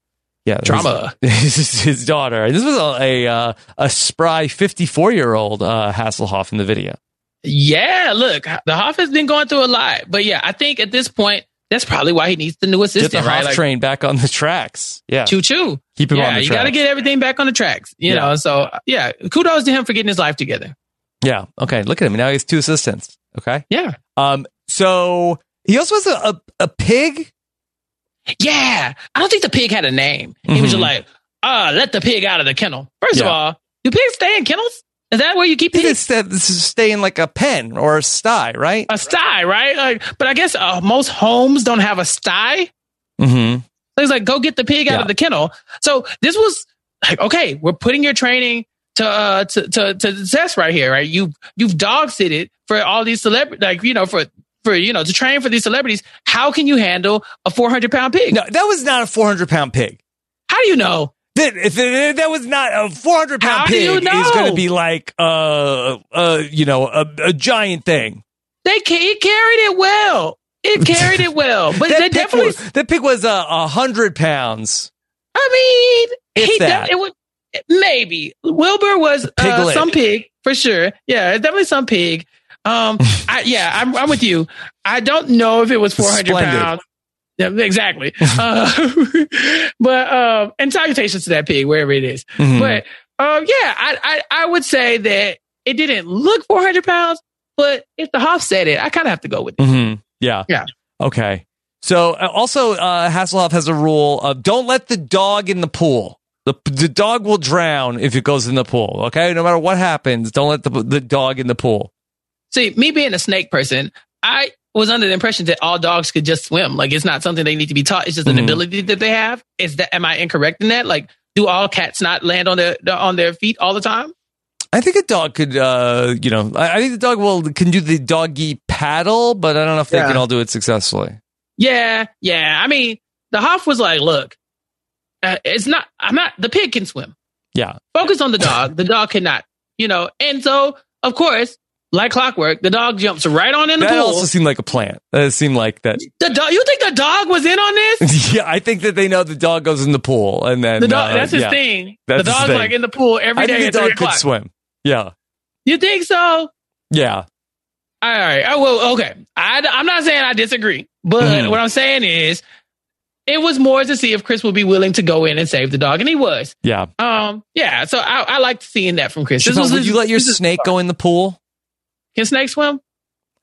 Speaker 1: yeah,
Speaker 2: Drama.
Speaker 1: This is his daughter. And This was a a, uh, a spry fifty four year old uh, Hasselhoff in the video.
Speaker 2: Yeah, look, the Hoff has been going through a lot, but yeah, I think at this point that's probably why he needs the new
Speaker 1: Get
Speaker 2: assistant,
Speaker 1: the
Speaker 2: right?
Speaker 1: Hoff
Speaker 2: Like,
Speaker 1: train back on the tracks. Yeah,
Speaker 2: choo choo.
Speaker 1: keep him
Speaker 2: Yeah,
Speaker 1: on the
Speaker 2: you got to get everything back on the tracks, you
Speaker 1: Yeah.
Speaker 2: know. So yeah, kudos to him for getting his life together.
Speaker 1: yeah. Okay. Look at him now. He has two assistants. Okay.
Speaker 2: Yeah,
Speaker 1: Um. So he also has a a, a pig.
Speaker 2: Yeah. I don't think the pig had a name. He was
Speaker 1: Mhm.
Speaker 2: just like, uh, let the pig out of the kennel. First of all, do pigs stay in kennels? Is that where you keep pigs?
Speaker 1: just this is stay in like a pen or a sty, right?
Speaker 2: A sty, right? Like, but I guess uh, most homes don't have a sty.
Speaker 1: Mm-hmm.
Speaker 2: So he's like, go get the pig out of the kennel. So this was like, okay, we're putting your training to uh to to to the test right here, right? You you've dog sitted for all these celebrities, like you know for for you know to train for these celebrities. How can you handle a four hundred pound pig?
Speaker 1: No, that was not a four hundred pound pig.
Speaker 2: How do you know?
Speaker 1: That, if that was not a 400
Speaker 2: How
Speaker 1: pig
Speaker 2: you
Speaker 1: is going to be like uh uh you know a, a giant thing.
Speaker 2: They ca- it carried it well. It carried it well, but
Speaker 1: that pig
Speaker 2: definitely.
Speaker 1: was, that pig was uh, a hundred pounds.
Speaker 2: I mean,
Speaker 1: If
Speaker 2: he
Speaker 1: that.
Speaker 2: def- it would maybe Wilbur was uh, some pig for sure. Yeah, definitely some pig. Um, I, yeah, I'm, I'm with you. I don't know if it was 400
Speaker 1: Splendid.
Speaker 2: pounds. Yeah, exactly. uh, but um, and salutations to that pig wherever it is.
Speaker 1: Mhm.
Speaker 2: But um, yeah, I, I I would say that it didn't look 400 pounds, but if the Hoff said it, I kind of have to go with it.
Speaker 1: Mhm. Yeah.
Speaker 2: Yeah.
Speaker 1: Okay. So uh, also, uh, Hasselhoff has a rule of don't let the dog in the pool. The, the dog will drown if it goes in the pool. Okay, no matter what happens, don't let the the dog in the pool.
Speaker 2: See, me being a snake person, I was under the impression that all dogs could just swim. Like it's not something they need to be taught. It's just an
Speaker 1: Mhm.
Speaker 2: ability that they have. Is that am I incorrect in that? Like, do all cats not land on their on their feet all the time?
Speaker 1: I think a dog could, uh, you know, I, I think the dog will can do the doggy paddle, but I don't know if they can all do it successfully.
Speaker 2: Yeah, yeah. I mean, the Hoff was like, look, uh, it's not. I'm not. The pig can swim.
Speaker 1: Yeah,
Speaker 2: Focus on the dog. the dog cannot. You know. And so, of course, like clockwork, the dog jumps right on in the
Speaker 1: that
Speaker 2: pool.
Speaker 1: That also seemed like a plan. That seemed like that.
Speaker 2: the dog. You think the dog was in on this?
Speaker 1: yeah, I think that they know the dog goes in the pool, and then
Speaker 2: The dog.
Speaker 1: uh,
Speaker 2: that's his
Speaker 1: yeah.
Speaker 2: thing.
Speaker 1: That's
Speaker 2: the dog's like in the pool every
Speaker 1: I
Speaker 2: day
Speaker 1: think the dog could swim. Yeah,
Speaker 2: You think so?
Speaker 1: yeah.
Speaker 2: All right. Oh, well, okay. I, I'm not saying I disagree, but
Speaker 1: Mhm.
Speaker 2: what I'm saying is it was more to see if Chris would be willing to go in and save the dog, and he was.
Speaker 1: Yeah.
Speaker 2: Um, yeah. So I, I liked seeing that from Chris. This
Speaker 1: Chappelle,
Speaker 2: was
Speaker 1: would you let your snake go in the pool?
Speaker 2: Can snakes swim?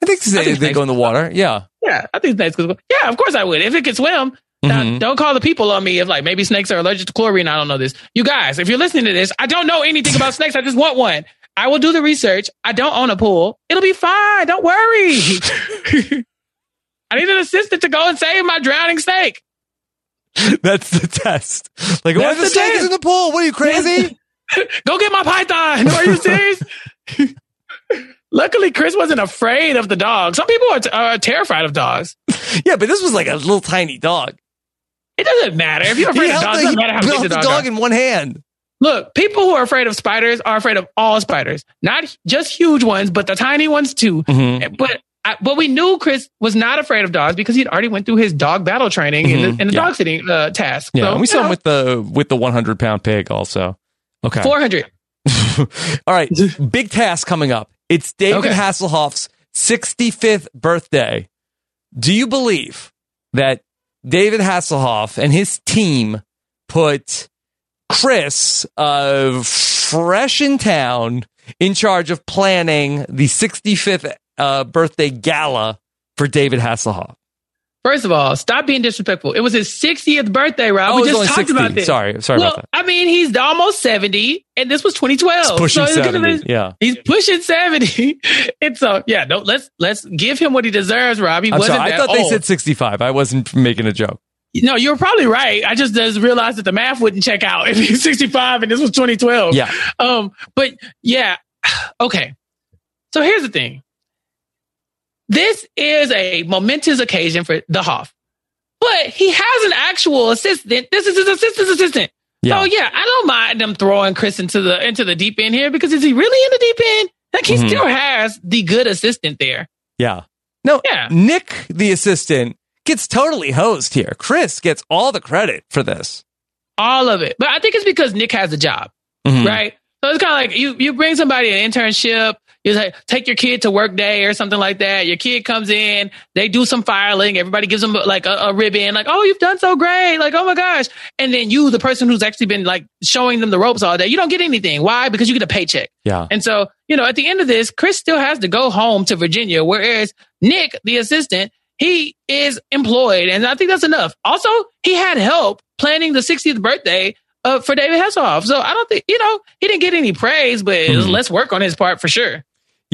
Speaker 1: I think they,
Speaker 2: think
Speaker 1: they go in the water. Yeah.
Speaker 2: Yeah, I think snakes could. swim. Yeah, of course I would. If it could swim. Now,
Speaker 1: Mhm.
Speaker 2: don't call the people on me if like maybe snakes are allergic to chlorine. I don't know this. You guys, if you're listening to this, I don't know anything about snakes. I just want one. I will do the research. I don't own a pool. It'll be fine. Don't worry. I need an assistant to go and save my drowning snake.
Speaker 1: That's the test. Like, what the snake is
Speaker 2: test.
Speaker 1: in the pool? What are you crazy?
Speaker 2: Go get my python. Are you serious? Luckily, Chris wasn't afraid of the dog. Some people are, t- are terrified of dogs.
Speaker 1: yeah, but this was like a little tiny dog.
Speaker 2: It doesn't matter if you're
Speaker 1: He
Speaker 2: afraid of
Speaker 1: held
Speaker 2: dogs.
Speaker 1: the,
Speaker 2: It doesn't matter how
Speaker 1: he
Speaker 2: big
Speaker 1: held
Speaker 2: the
Speaker 1: the
Speaker 2: dog.
Speaker 1: dog in one hand.
Speaker 2: look, people who are afraid of spiders are afraid of all spiders, not just huge ones, but the tiny ones too.
Speaker 1: Mhm.
Speaker 2: But I, but we knew Chris was not afraid of dogs because he'd already went through his dog battle training in
Speaker 1: Mhm.
Speaker 2: the, in the
Speaker 1: Yeah.
Speaker 2: dog sitting uh, task.
Speaker 1: Yeah,
Speaker 2: so,
Speaker 1: and we saw
Speaker 2: you
Speaker 1: him with the with the 100 pound pig also. Okay.
Speaker 2: 400.
Speaker 1: All right, big task coming up. It's David
Speaker 2: Okay.
Speaker 1: Hasselhoff's 65th birthday. Do you believe that David Hasselhoff and his team put Chris, uh, fresh in town, in charge of planning the 65th uh, birthday gala for David Hasselhoff?
Speaker 2: First of all, stop being disrespectful. It was his 60th birthday, Rob.
Speaker 1: Oh,
Speaker 2: we just talked
Speaker 1: 60.
Speaker 2: about this.
Speaker 1: Sorry, sorry
Speaker 2: well,
Speaker 1: about that.
Speaker 2: I mean, he's almost 70, and this was 2012.
Speaker 1: It's pushing
Speaker 2: So it's
Speaker 1: 70.
Speaker 2: be-
Speaker 1: Yeah.
Speaker 2: He's pushing 70. and so, yeah, don't, let's, let's give him what he deserves, Rob. He
Speaker 1: I'm
Speaker 2: wasn't
Speaker 1: sorry. I thought they said 65. I wasn't making a joke.
Speaker 2: No, you're probably right. I just just realized that the math wouldn't check out if he's 65 and this was 2012.
Speaker 1: Yeah.
Speaker 2: Um, but yeah, okay. So here's the thing. This is a momentous occasion for the Hoff, but he has an actual assistant. This is his assistant's assistant.
Speaker 1: Yeah.
Speaker 2: So yeah, I don't mind them throwing Chris into the into the deep end here because is he really in the deep end? Like he
Speaker 1: Mhm.
Speaker 2: still has the good assistant there.
Speaker 1: Yeah. No,
Speaker 2: Yeah.
Speaker 1: Nick, the assistant, gets totally hosed here. Chris gets all the credit for this.
Speaker 2: All of it. But I think it's because Nick has a job.
Speaker 1: Mhm.
Speaker 2: right? So it's kind of like you you bring somebody an internship. You like take your kid to work day or something like that. Your kid comes in, they do some filing. Everybody gives them like a, a ribbon, like "Oh, you've done so great!" Like "Oh my gosh!" And then you, the person who's actually been like showing them the ropes all day, you don't get anything. Why? Because you get a paycheck.
Speaker 1: Yeah.
Speaker 2: And so you know, at the end of this, Chris still has to go home to Virginia, whereas Nick, the assistant, he is employed, and I think that's enough. Also, he had help planning the 60th birthday uh, for David Hasselhoff. So I don't think, you know, he didn't get any praise, but it was
Speaker 1: Mhm.
Speaker 2: less work on his part for sure.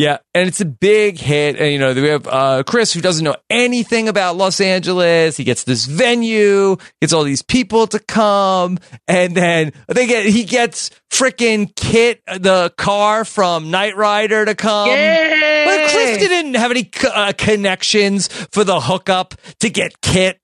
Speaker 1: Yeah, and it's a big hit. And you know, we have uh, Chris who doesn't know anything about Los Angeles. He gets this venue, gets all these people to come, and then they get he gets freaking KITT the car from Knight Rider to come.
Speaker 2: Yay!
Speaker 1: But Chris didn't have any uh, connections for the hookup to get KITT.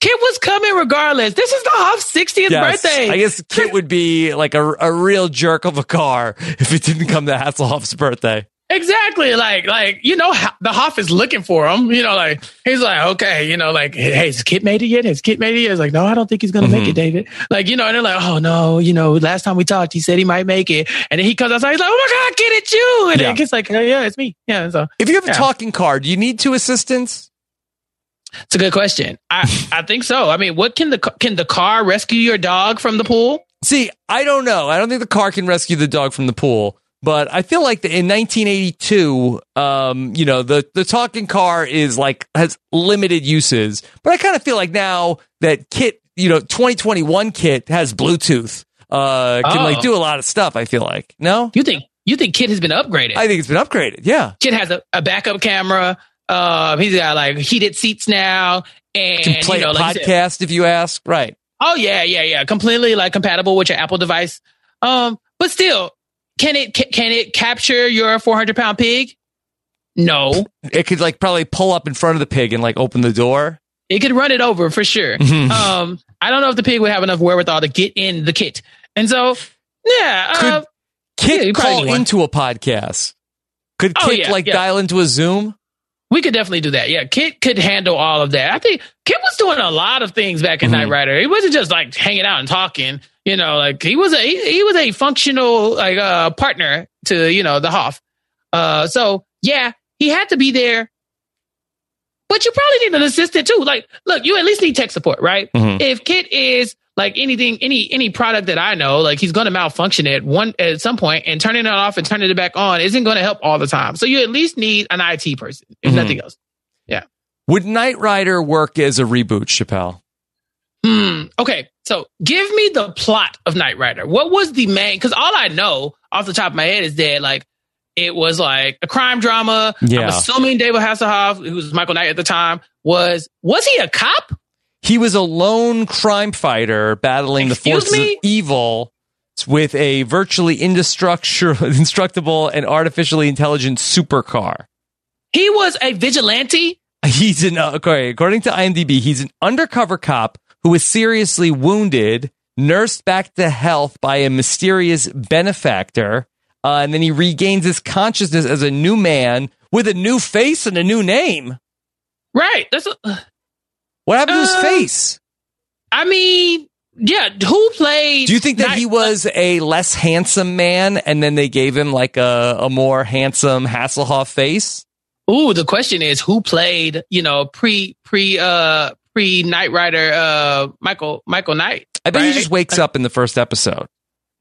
Speaker 2: KITT was coming regardless. This is the Hoff's 60th
Speaker 1: Yes.
Speaker 2: birthday.
Speaker 1: I guess KITT would be like a, a real jerk of a car if it didn't come to Hasselhoff's birthday.
Speaker 2: Exactly. Like, like, you know, the Hoff is looking for him. You know, like, he's like, okay, you know, like, hey, has KITT made it yet? Has KITT made it yet? It's like, no, I don't think he's going to
Speaker 1: Mm-hmm.
Speaker 2: make it, David. Like, you know, and they're like, oh, no, you know, last time we talked, he said he might make it. And then he comes outside, he's like, oh my God, Kid, it's you. And
Speaker 1: Yeah.
Speaker 2: KITT's like, oh, yeah, it's me. Yeah. So
Speaker 1: If you have a
Speaker 2: Yeah.
Speaker 1: talking car, do you need two assistants?
Speaker 2: it's a good question. I, I think so. I mean, what can the, can the car rescue your dog from the pool?
Speaker 1: See, I don't know. I don't think the car can rescue the dog from the pool, but I feel like in 1982, um, you know, the the talking car is like has limited uses. But I kind of feel like now that KITT, you know, 2021 KITT has Bluetooth, uh, can
Speaker 2: Oh.
Speaker 1: like do a lot of stuff. I feel like no,
Speaker 2: You think, you think KITT has been upgraded?
Speaker 1: I think it's been upgraded. Yeah,
Speaker 2: KITT has a, a backup camera. Uh, he's got like heated seats now. And,
Speaker 1: can play
Speaker 2: you know,
Speaker 1: a
Speaker 2: like you said-
Speaker 1: podcast if you ask. Right.
Speaker 2: Oh yeah, yeah, yeah. Completely like compatible with your Apple device. Um, but still, can it can it capture your 400 pound pig? No,
Speaker 1: It could like probably pull up in front of the pig and like open the door.
Speaker 2: it could run it over for sure.
Speaker 1: Mhm.
Speaker 2: Um, I don't know if the pig would have enough wherewithal to get in the KITT, and so yeah,
Speaker 1: Could
Speaker 2: uh,
Speaker 1: KITT
Speaker 2: Yeah,
Speaker 1: call into a podcast? Could
Speaker 2: Oh,
Speaker 1: KITT
Speaker 2: yeah,
Speaker 1: like
Speaker 2: yeah.
Speaker 1: dial into a Zoom?
Speaker 2: we could definitely do that. Yeah, KITT could handle all of that. I think KITT was doing a lot of things back in
Speaker 1: Mhm.
Speaker 2: Knight Rider. He wasn't just like hanging out and talking. You know, like he was a he, he was a functional like uh partner to you know the Hoff. Uh, so yeah, he had to be there. But you probably need an assistant too. Like, look, you at least need tech support, right?
Speaker 1: Mhm.
Speaker 2: If KITT is like anything, any any product that I know, like he's going to malfunction at one at some point, and turning it off and turning it back on isn't going to help all the time. So you at least need an IT person, if
Speaker 1: Mhm.
Speaker 2: nothing else. Yeah.
Speaker 1: Would Knight Rider work as a reboot, Chappelle?
Speaker 2: Hmm. Okay. So give me the plot of Knight Rider. What was the main? Because all I know off the top of my head is that like it was like a crime drama. I'm assuming David Hasselhoff, who was Michael Knight at the time, was was he a cop?
Speaker 1: He was a lone crime fighter battling
Speaker 2: Excuse
Speaker 1: the forces
Speaker 2: me?
Speaker 1: of evil with a virtually indestructible, indestructible and artificially intelligent supercar.
Speaker 2: He was a vigilante.
Speaker 1: He's an uh, okay, according to IMDb, he's an undercover cop who was seriously wounded nursed back to health by a mysterious benefactor, uh, and then he regains his consciousness as a new man with a new face and a new name.
Speaker 2: Right. That's. A,
Speaker 1: What happened to his
Speaker 2: Uh,
Speaker 1: face?
Speaker 2: I mean, yeah. Who played?
Speaker 1: Do you think that
Speaker 2: Night-
Speaker 1: he was a less handsome man, and then they gave him like a, a more handsome Hasselhoff face?
Speaker 2: Ooh, the question is who played? You know, pre pre uh pre Knight Rider uh Michael Michael Knight.
Speaker 1: I bet he just wakes up in the first episode.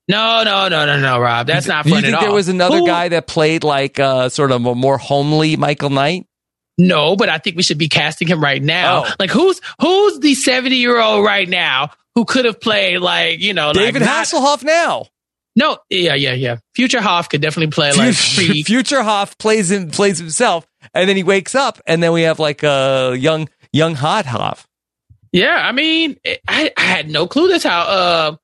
Speaker 2: No, no, no, no, no, Rob. That's not
Speaker 1: Do you
Speaker 2: fun
Speaker 1: think
Speaker 2: at all.
Speaker 1: there was another
Speaker 2: Who-
Speaker 1: guy that played like uh, sort of a more homely Michael Knight?
Speaker 2: No, but I think we should be casting him right now.
Speaker 1: Oh.
Speaker 2: Like who's who's the seventy year old right now who could have played like you know
Speaker 1: David
Speaker 2: like not-
Speaker 1: Hasselhoff now.
Speaker 2: No, yeah, yeah, yeah. Future Hoff could definitely play like
Speaker 1: Future. Future Hoff plays him plays himself, and then he wakes up, and then we have like a young young hot Hoff.
Speaker 2: Yeah, I mean, I, I had no clue that's how uh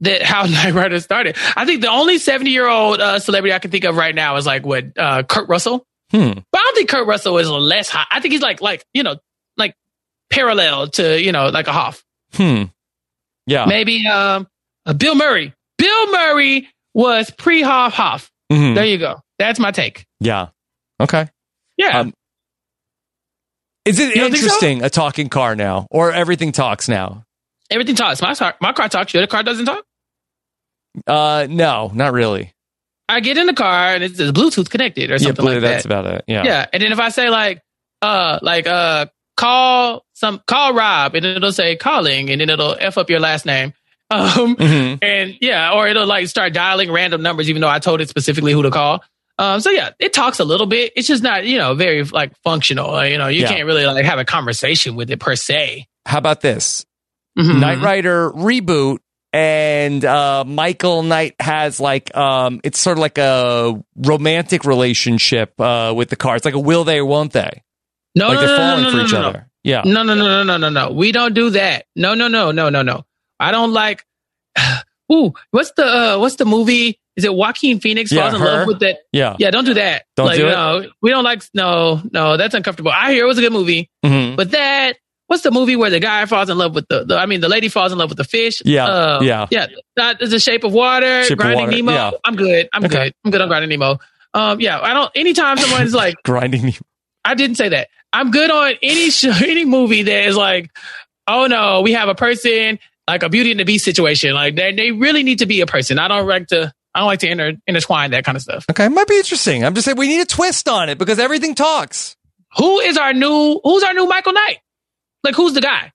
Speaker 2: that how Knight Rider started. I think the only seventy year old uh, celebrity I can think of right now is like what uh Kurt Russell.
Speaker 1: Hmm.
Speaker 2: But I don't think Kurt Russell is less hot. I think he's like like you know like parallel to you know like a Hoff.
Speaker 1: Hmm. Yeah.
Speaker 2: Maybe um uh, Bill Murray. Bill Murray was pre Hoff Hoff.
Speaker 1: Mhm.
Speaker 2: There you go. That's my take.
Speaker 1: Yeah. Okay.
Speaker 2: Yeah.
Speaker 1: Um, Is it
Speaker 2: You so?
Speaker 1: interesting a talking car now, or everything talks now?
Speaker 2: Everything talks. My car, my car talks. Your car doesn't talk.
Speaker 1: Uh, no, not really.
Speaker 2: I get in the car and it's, it's Bluetooth connected or
Speaker 1: Yeah,
Speaker 2: something
Speaker 1: but
Speaker 2: like
Speaker 1: that's
Speaker 2: that.
Speaker 1: That's about it. Yeah.
Speaker 2: Yeah. And then if I say like, uh, like, uh, call some, call Rob and it'll say calling and then it'll F up your last name. Um,
Speaker 1: Mhm.
Speaker 2: and yeah, or it'll like start dialing random numbers, even though I told it specifically who to call. Um, so yeah, it talks a little bit. It's just not, you know, very like functional. You know, you
Speaker 1: Yeah.
Speaker 2: can't really like have a conversation with it per se.
Speaker 1: How about this?
Speaker 2: Mhm.
Speaker 1: Knight Rider reboot and uh Michael Knight has like um it's sort of like a romantic relationship uh with the car. It's like a will they or won't they?
Speaker 2: No,
Speaker 1: like
Speaker 2: no,
Speaker 1: they're
Speaker 2: no, no,
Speaker 1: falling
Speaker 2: no,
Speaker 1: for
Speaker 2: no,
Speaker 1: each other. Yeah.
Speaker 2: No, no, no, no, no, no, no. We don't do that. No, no, no, no, no, no. I don't like. Ooh, what's the uh, what's the movie? Is it Joaquin Phoenix
Speaker 1: Yeah,
Speaker 2: falls in
Speaker 1: Her.
Speaker 2: love with that?
Speaker 1: Yeah.
Speaker 2: Yeah, don't do that.
Speaker 1: Don't
Speaker 2: like,
Speaker 1: do it?
Speaker 2: No, we don't like. No, no, that's uncomfortable. I hear it was a good movie,
Speaker 1: Mhm.
Speaker 2: but that what's the movie where the guy falls in love with the? the I mean, the lady falls in love with the fish.
Speaker 1: Yeah,
Speaker 2: Uh,
Speaker 1: yeah.
Speaker 2: yeah. That is the Shape of Water.
Speaker 1: Shape of
Speaker 2: Grinding
Speaker 1: Water,
Speaker 2: Nemo.
Speaker 1: yeah.
Speaker 2: I'm good. I'm
Speaker 1: Okay.
Speaker 2: good. I'm good on Grinding Nemo. Um, yeah. I don't. Anytime someone's like,
Speaker 1: Grinding you.
Speaker 2: I didn't say that. I'm good on any show, any movie that is like, oh no, we have a person like a Beauty and the Beast situation. Like they, they really need to be a person. I don't like to. I don't like to inter, intertwine that kind of stuff.
Speaker 1: Okay, might be interesting. I'm just saying we need a twist on it because everything talks.
Speaker 2: Who is our new? Who's our new Michael Knight? Like who's the guy?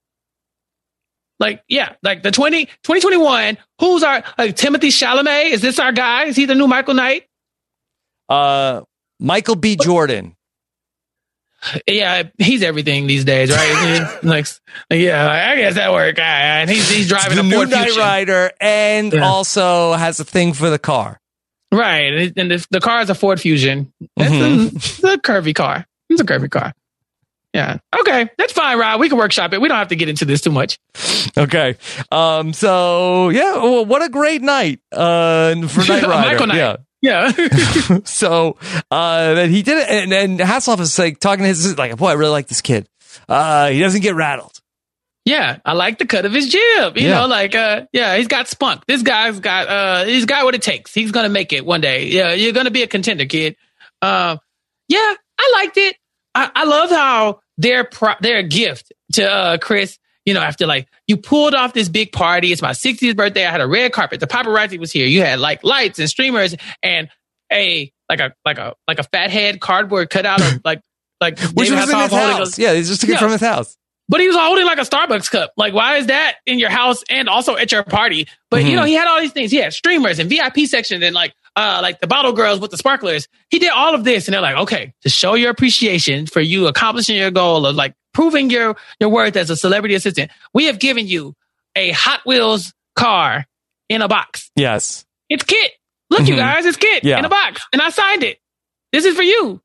Speaker 2: Like yeah, like the 20, 2021. Who's our like Timothée Chalamet? Is this our guy? Is he the new Michael Knight?
Speaker 1: Uh Michael B. Jordan.
Speaker 2: Yeah, he's everything these days, right? like, yeah, I guess that worked. And he's he's driving
Speaker 1: the
Speaker 2: a Ford
Speaker 1: Knight. Rider and
Speaker 2: Yeah.
Speaker 1: also has a thing for the car.
Speaker 2: Right. And, the, the car is a Ford Fusion. It's,
Speaker 1: Mhm.
Speaker 2: a, it's a curvy car. It's a curvy car. Yeah. Okay. That's fine, Rob. We can workshop it. We don't have to get into this too much.
Speaker 1: Okay. Um. So yeah. Well, what a great night. Uh. For Knight Rider.
Speaker 2: Michael Knight.
Speaker 1: Yeah.
Speaker 2: Yeah.
Speaker 1: so uh that he did it and, and Hasselhoff is like talking to his like boy I really like this kid uh he doesn't get rattled
Speaker 2: yeah. I like the cut of his jib. You
Speaker 1: Yeah.
Speaker 2: know, like, uh, yeah, he's got spunk. This guy's got, uh, he's got what it takes. He's going to make it one day. Yeah. You're going to be a contender, kid. Um, yeah, I liked it. I, I love how their pro- their gift to uh, Chris, you know, after like you pulled off this big party. It's my 60th birthday. I had a red carpet. The paparazzi was here. You had like lights and streamers and a like a like a like a fat head cardboard cutout of like like
Speaker 1: which
Speaker 2: David
Speaker 1: was in his house
Speaker 2: a-
Speaker 1: yeah he's just took it from his house
Speaker 2: but he was holding like a Starbucks cup. Like, why is that in your house and also at your party? But
Speaker 1: Mhm.
Speaker 2: you know, he had all these things. He had streamers and VIP sections and like uh like the bottle girls with the sparklers. He did all of this, and they're like, okay, to show your appreciation for you accomplishing your goal of like proving your your worth as a celebrity assistant, we have given you a Hot Wheels car in a box.
Speaker 1: yes
Speaker 2: It's KITT. Look, you
Speaker 1: Mhm.
Speaker 2: guys, it's KITT
Speaker 1: Yeah.
Speaker 2: in a box, and I signed it. This is for you.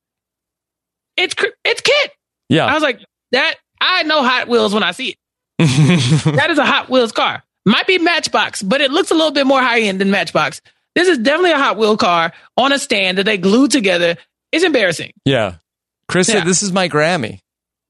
Speaker 2: It's it's KITT.
Speaker 1: Yeah.
Speaker 2: I was like, that I know Hot Wheels when I see it. That is a Hot Wheels car. Might be Matchbox, but it looks a little bit more high end than Matchbox. This is definitely a Hot Wheel car on a stand that they glued together. It's embarrassing.
Speaker 1: yeah Chris
Speaker 2: Yeah.
Speaker 1: said this is my Grammy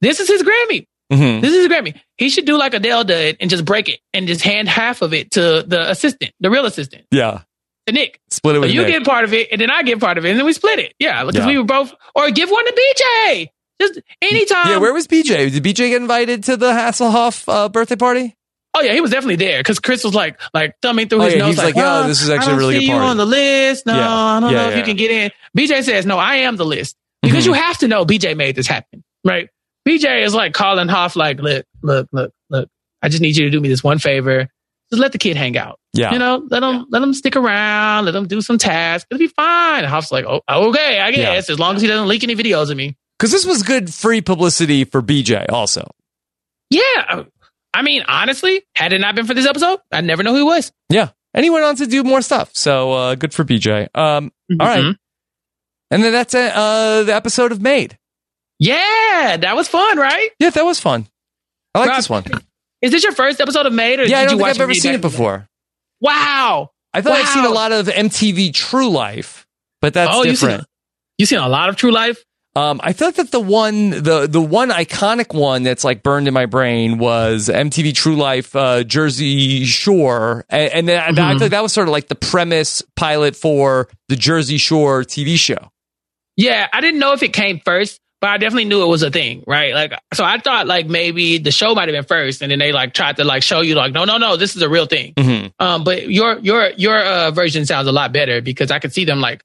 Speaker 2: This is his Grammy.
Speaker 1: Mhm.
Speaker 2: This is a Grammy. He should do like Adele did and just break it and just hand half of it to the assistant, the real assistant,
Speaker 1: Yeah.
Speaker 2: to Nick.
Speaker 1: Split it
Speaker 2: So you
Speaker 1: Nick.
Speaker 2: get part of it, and then I get part of it, and then we split it. Yeah, because
Speaker 1: Yeah.
Speaker 2: we were both, or give one to BJ. Just anytime.
Speaker 1: yeah, where was BJ? Did BJ get invited to the Hasselhoff uh, birthday party?
Speaker 2: Oh yeah, he was definitely there because Chris was like, like thumbing through
Speaker 1: Oh,
Speaker 2: his
Speaker 1: yeah,
Speaker 2: notes,
Speaker 1: he's like, yo,
Speaker 2: "Huh,
Speaker 1: this is actually
Speaker 2: I
Speaker 1: a
Speaker 2: don't
Speaker 1: really
Speaker 2: see
Speaker 1: good
Speaker 2: you on the list. No,
Speaker 1: Yeah.
Speaker 2: I don't
Speaker 1: Yeah,
Speaker 2: know if you can get in. BJ says, no, I am the list because
Speaker 1: Mm-hmm.
Speaker 2: you have to know BJ made this happen, right? BJ is like calling Hoff, like, look, look, look, look. I just need you to do me this one favor. Just let the kid hang out.
Speaker 1: Yeah.
Speaker 2: You know, let him let him stick around, let him do some tasks. It'll be fine. And Hoff's like, oh, okay, I guess, as long as he doesn't leak any videos of me.
Speaker 1: Because this was good free publicity for BJ also.
Speaker 2: Yeah. I mean, honestly, had it not been for this episode, I'd never know who he was.
Speaker 1: Yeah. And he went on to do more stuff. So uh, good for BJ. Um, all right. And then that's uh, uh, the episode of Made.
Speaker 2: Yeah, that was fun, right?
Speaker 1: Yeah, that was fun. I like
Speaker 2: Rob,
Speaker 1: this one.
Speaker 2: Is this your first episode of Made, or
Speaker 1: Yeah, I don't
Speaker 2: you
Speaker 1: think I've ever seen it before.
Speaker 2: Wow.
Speaker 1: I thought I'd seen a lot of MTV True Life, but that's
Speaker 2: oh, seen
Speaker 1: different.
Speaker 2: you seen a lot of True Life?
Speaker 1: Um, I thought that the one, the the one iconic one that's like burned in my brain was MTV True Life, uh, Jersey Shore, and, and then I
Speaker 2: Mm-hmm.
Speaker 1: thought that was sort of like the premise pilot for the Jersey Shore TV show.
Speaker 2: Yeah, I didn't know if it came first, but I definitely knew it was a thing, right? Like, so I thought like maybe the show might have been first, and then they like tried to like show you like, no, no, no, this is a real thing.
Speaker 1: Mhm.
Speaker 2: Um, but your your your uh, version sounds a lot better because I could see them like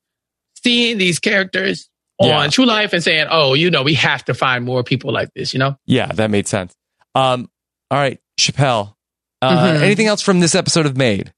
Speaker 2: seeing these characters on True Life and saying, oh, you know, we have to find more people like this, you know?
Speaker 1: Yeah, that made sense. Um, all right, Chappelle. Uh,
Speaker 2: Mhm.
Speaker 1: Anything else from this episode of Made?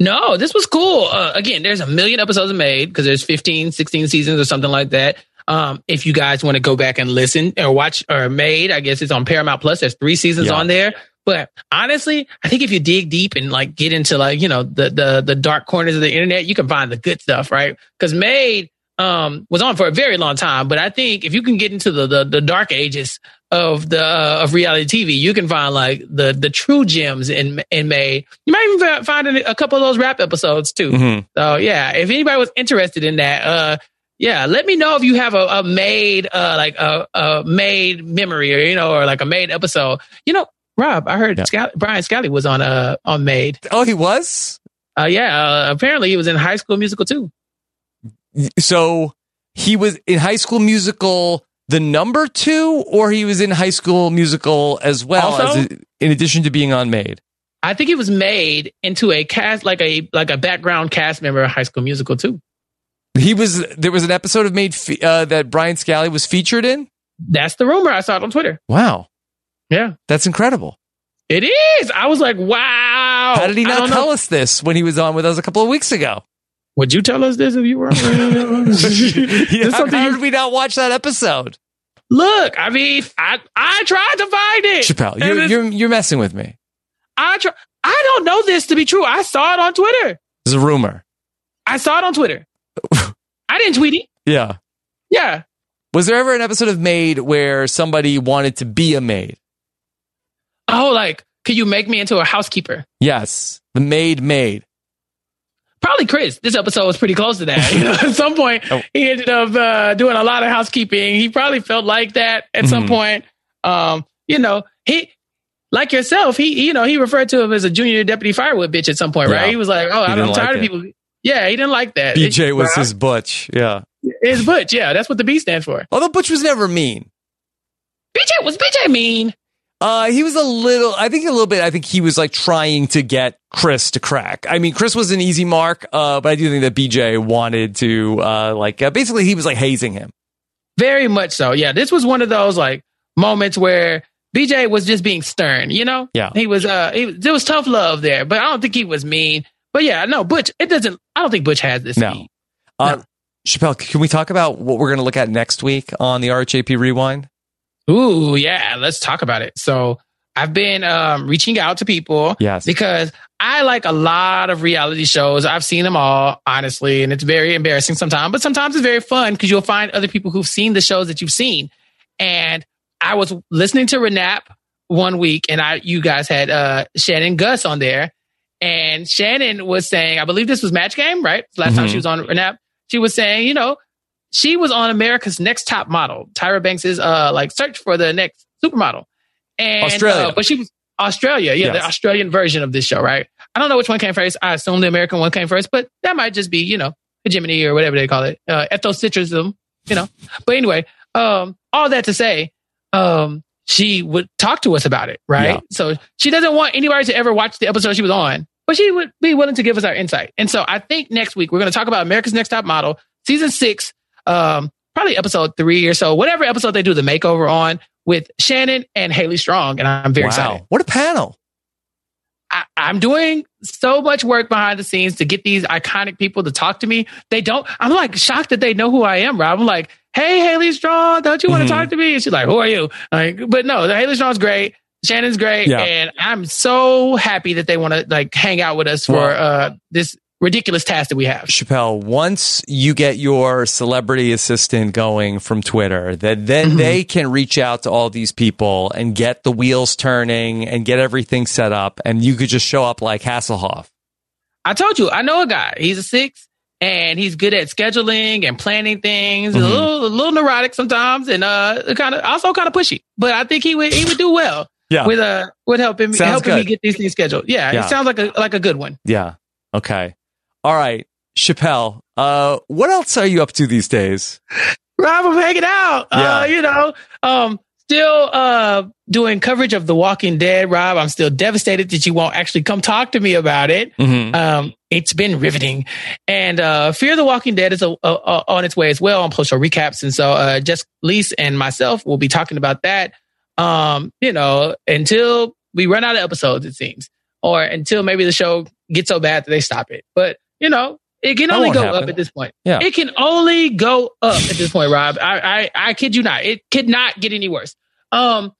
Speaker 2: No, this was cool. Uh, again, there's a million episodes of made because there's 15, 16 seasons or something like that. Um, if you guys want to go back and listen or watch or made, I guess it's on Paramount Plus. There's three seasons
Speaker 1: Yeah.
Speaker 2: on there. But honestly, I think if you dig deep and like get into like, you know, the the the dark corners of the internet, you can find the good stuff, right? Because Made um was on for a very long time, but I think if you can get into the the, the dark ages of the uh, of reality TV, you can find like the the true gems in in Made. You might even find a, couple of those rap episodes too.
Speaker 1: Mhm.
Speaker 2: So yeah, if anybody was interested in that, uh, yeah, let me know if you have a, a made, uh, like a, a made memory or, you know, or like a made episode. You know, Rob, I heard
Speaker 1: Yeah.
Speaker 2: Scal- Brian Scally was on, uh, on made.
Speaker 1: Oh, he was.
Speaker 2: Uh, yeah, uh, apparently he was in high school musical too.
Speaker 1: So he was in High School Musical, the number two, or he was in High School Musical as well,
Speaker 2: Also?
Speaker 1: as in addition to being on Made.
Speaker 2: I think he was made into a cast, like a, like a background cast member of high school musical too.
Speaker 1: He was. There was an episode of Made fe- uh, that Brian Scally was featured in.
Speaker 2: That's the rumor. I saw it on Twitter.
Speaker 1: Wow,
Speaker 2: Yeah,
Speaker 1: that's incredible.
Speaker 2: it is. I was like, wow.
Speaker 1: How did he not
Speaker 2: don't know.
Speaker 1: tell us this when he was on with us a couple of weeks ago?
Speaker 2: Would you tell us this if you were on?
Speaker 1: Yeah, how, how did we not watch that episode?
Speaker 2: Look, I mean, I I tried to find it.
Speaker 1: Chappelle, you're, you're you're messing with me.
Speaker 2: I try, I don't know this to be true. I saw it on Twitter.
Speaker 1: It's a rumor.
Speaker 2: I saw it on Twitter. I didn't tweet it.
Speaker 1: Yeah.
Speaker 2: Yeah.
Speaker 1: Was there ever an episode of Made where somebody wanted to be a maid?
Speaker 2: Oh, like, could you make me into a housekeeper?
Speaker 1: Yes, the maid maid.
Speaker 2: Probably Chris. This episode was pretty close to that. You know, at some point,
Speaker 1: Oh.
Speaker 2: he ended up uh, doing a lot of housekeeping. He probably felt like that at some
Speaker 1: Mhm.
Speaker 2: point. Um, you know, he like yourself. He, you know, he referred to him as a junior deputy firewood bitch at some point,
Speaker 1: Yeah.
Speaker 2: right? He was like, "Oh, I'm tired
Speaker 1: like
Speaker 2: of people." Yeah, he didn't like that.
Speaker 1: BJ was
Speaker 2: It-
Speaker 1: his butch. Yeah.
Speaker 2: His Butch. Yeah, that's what the B stands for.
Speaker 1: Although Butch was never mean.
Speaker 2: BJ was BJ mean.
Speaker 1: Uh, he was a little, I think a little bit, I think he was like trying to get Chris to crack. I mean, Chris was an easy mark, uh, but I do think that BJ wanted to, uh, like, uh, basically he was like hazing him.
Speaker 2: Very much so. Yeah, this was one of those like moments where BJ was just being stern. You know.
Speaker 1: Yeah.
Speaker 2: He was. Uh, he, there was tough love there, but I don't think he was mean. But yeah, no, Butch. It doesn't. I don't think Butch has this.
Speaker 1: No.
Speaker 2: speed.
Speaker 1: Uh, Chappelle, can we talk about what we're going to look at next week on the RHAP Rewind?
Speaker 2: Ooh, yeah. Let's talk about it. So I've been um, reaching out to people.
Speaker 1: Yes.
Speaker 2: Because I like a lot of reality shows. I've seen them all, honestly, and it's very embarrassing sometimes, but sometimes it's very fun because you'll find other people who've seen the shows that you've seen. And I was listening to Renap one week, and I you guys had uh, Shannon Gus on there, and Shannon was saying, I believe this was Match Game, right? Last time
Speaker 1: Mhm.
Speaker 2: she was on Renap, she was saying, you know, she was on America's Next Top Model, Tyra Banks' uh like search for the next supermodel. And
Speaker 1: Australia.
Speaker 2: uh, but she was Australia, yeah, the Australian version of this show, right? I don't know which one came first. I assume the American one came first, but that might just be, you know, hegemony or whatever they call it, uh, ethocentrism, you know. But anyway, um, all that to say, um, she would talk to us about it, right?
Speaker 1: Yeah.
Speaker 2: So she doesn't want anybody to ever watch the episode she was on, but she would be willing to give us our insight. And so I think next week we're going to talk about America's Next Top Model, season six, um, probably episode three or so, whatever episode they do the makeover on with Shannon and Haley Strong. And I'm very
Speaker 1: wow.
Speaker 2: excited.
Speaker 1: What a panel.
Speaker 2: I, I'm doing so much work behind the scenes to get these iconic people to talk to me. They don't, I'm like shocked that they know who I am, Rob. I'm like, hey, Haley Strong, don't you want to talk to me? And she's like, who are you? Like, but no, the Haley Strong's great. Shannon's great.
Speaker 1: Yeah.
Speaker 2: And I'm so happy that they want to like hang out with us for uh, this ridiculous task that we have.
Speaker 1: Chappelle, once you get your celebrity assistant going from Twitter, that then
Speaker 2: Mhm.
Speaker 1: they can reach out to all these people and get the wheels turning and get everything set up, and you could just show up like Hasselhoff.
Speaker 2: I told you, I know a guy. He's a six and he's good at scheduling and planning things.
Speaker 1: Mhm.
Speaker 2: A little, a little neurotic sometimes and uh kind of also kind of pushy. But I think he would he would do well
Speaker 1: Yeah,
Speaker 2: with uh with helping
Speaker 1: Sounds
Speaker 2: helping me get these things scheduled. Yeah,
Speaker 1: Yeah.
Speaker 2: it sounds like a like a good one.
Speaker 1: yeah. Okay. All right, Chappelle. Uh, what else are you up to these days?
Speaker 2: Rob, I'm hanging out.
Speaker 1: Yeah.
Speaker 2: Uh, you know, um, still uh doing coverage of The Walking Dead. Rob, I'm still devastated that you won't actually come talk to me about it.
Speaker 1: Mm-hmm.
Speaker 2: Um, it's been riveting, and uh, Fear the Walking Dead is uh, uh, on its way as well on post show recaps, and so uh, Jess Liese and myself will be talking about that. Um, you know, until we run out of episodes, it seems, or until maybe the show gets so bad that they stop it. But you know, it can only go
Speaker 1: happen.
Speaker 2: up at this point.
Speaker 1: Yeah.
Speaker 2: It can only go up at this point, Rob. I, I I kid you not. It could not get any worse. Um,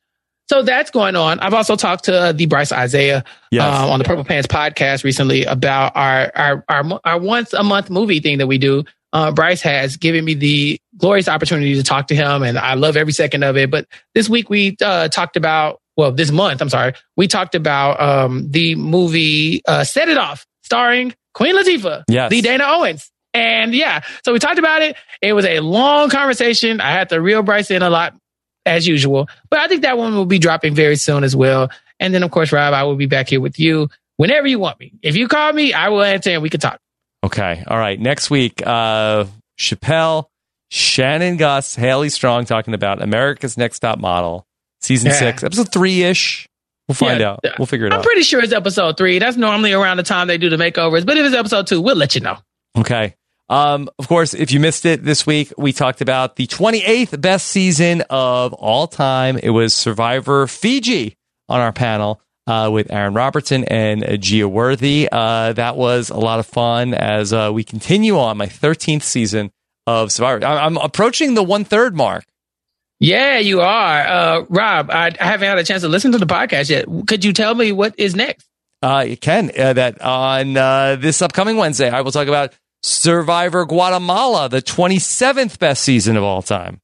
Speaker 2: so that's going on. I've also talked to uh, the Bryce Isaiah
Speaker 1: Yes.
Speaker 2: um, on the Purple Pants podcast recently about our our our, our once a month movie thing that we do. Uh, Bryce has given me the glorious opportunity to talk to him, and I love every second of it. But this week we uh, talked about well, this month I'm sorry, we talked about um, the movie uh, Set It Off, starring Queen Latifah,
Speaker 1: Yes.
Speaker 2: the Dana Owens. And yeah, so we talked about it. It was a long conversation. I had to reel Bryce in a lot as usual, but I think that one will be dropping very soon as well. And then, of course, Rob, I will be back here with you whenever you want me. If you call me, I will answer and we can talk.
Speaker 1: Okay. All right. Next week, uh, Chappelle, Shannon Gus, Haley Strong talking about America's Next Top Model, season
Speaker 2: Yeah.
Speaker 1: six, episode three ish. We'll find
Speaker 2: Yeah.
Speaker 1: out. We'll figure it out.
Speaker 2: I'm pretty sure it's episode three. That's normally around the time they do the makeovers. But if it's episode two, we'll let you know.
Speaker 1: Okay. Um, of course, if you missed it this week, we talked about the 28th best season of all time. It was Survivor Fiji on our panel uh, with Aaron Robertson and uh, Gia Worthy. Uh, that was a lot of fun as uh, we continue on my 13th season of Survivor. I- I'm approaching the one third mark.
Speaker 2: Yeah, you are. Uh, Rob, I, I haven't had a chance to listen to the podcast yet. Could you tell me what is next?
Speaker 1: Uh, you can uh, that on uh, this upcoming Wednesday, I will talk about Survivor Guatemala, the 27th best season of all time.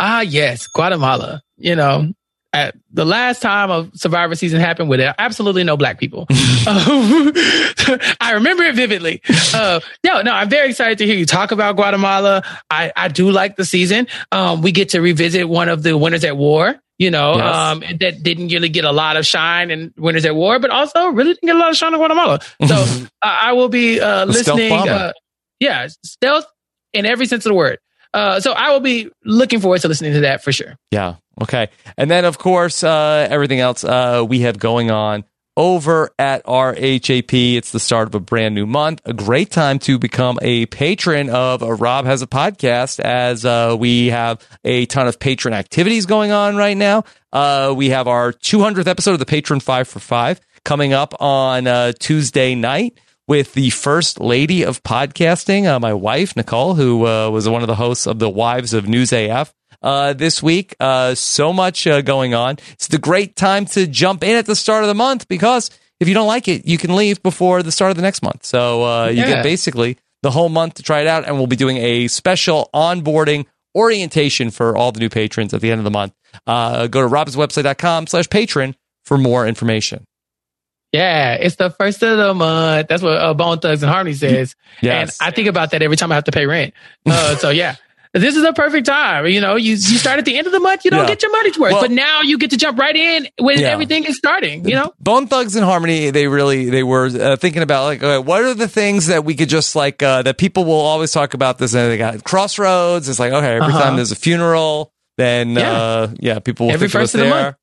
Speaker 2: Ah, yes, Guatemala. You know, at the last time a Survivor season happened with absolutely no black people. Um, I remember it vividly. Uh, no, no, I'm very excited to hear you talk about Guatemala. I, I do like the season. Um, we get to revisit one of the winners at war. You know,
Speaker 1: Yes.
Speaker 2: um, that didn't really get a lot of shine in Winners at War, but also really didn't get a lot of shine in Guatemala. So I I will be uh,
Speaker 1: The stealth
Speaker 2: listening. Uh, yeah, stealth in every sense of the word. Uh, so I will be looking forward to listening to that for sure.
Speaker 1: Yeah. Okay. And then, of course, uh, everything else uh, we have going on over at RHAP. It's the start of a brand new month. A great time to become a patron of uh, Rob Has a Podcast as uh, we have a ton of patron activities going on right now. Uh, we have our 200th episode of the Patron 5 for 5 coming up on uh, Tuesday night with the first lady of podcasting, uh, my wife, Nicole, who was one of the hosts of the Wives of News AF uh, this week. Uh, so much uh, going on. It's the great time to jump in at the start of the month because if you don't like it, you can leave before the start of the next month. So uh, you
Speaker 2: Yeah.
Speaker 1: get basically the whole month to try it out, and we'll be doing a special onboarding orientation for all the new patrons at the end of the month. Uh, go to robswebsite.com slash patron for more information.
Speaker 2: Yeah, it's the first of the month. That's what uh, Bone Thugs-n-Harmony says.
Speaker 1: Yes.
Speaker 2: And I think about that every time I have to pay rent. Uh, so yeah, this is a perfect time. You know, you you start at the end of the month, you don't
Speaker 1: Yeah.
Speaker 2: get your money's worth,
Speaker 1: Well-
Speaker 2: but now you get to jump right in when
Speaker 1: Yeah.
Speaker 2: everything is starting. You know,
Speaker 1: Bone Thugs-n-Harmony, they really they were uh, thinking about like okay, what are the things that we could just like uh, that people will always talk about this and they got Crossroads. It's like okay, every
Speaker 2: Uh-huh.
Speaker 1: time there's a funeral, then
Speaker 2: Yeah.
Speaker 1: uh, yeah, people will
Speaker 2: Every
Speaker 1: think of
Speaker 2: first of the month.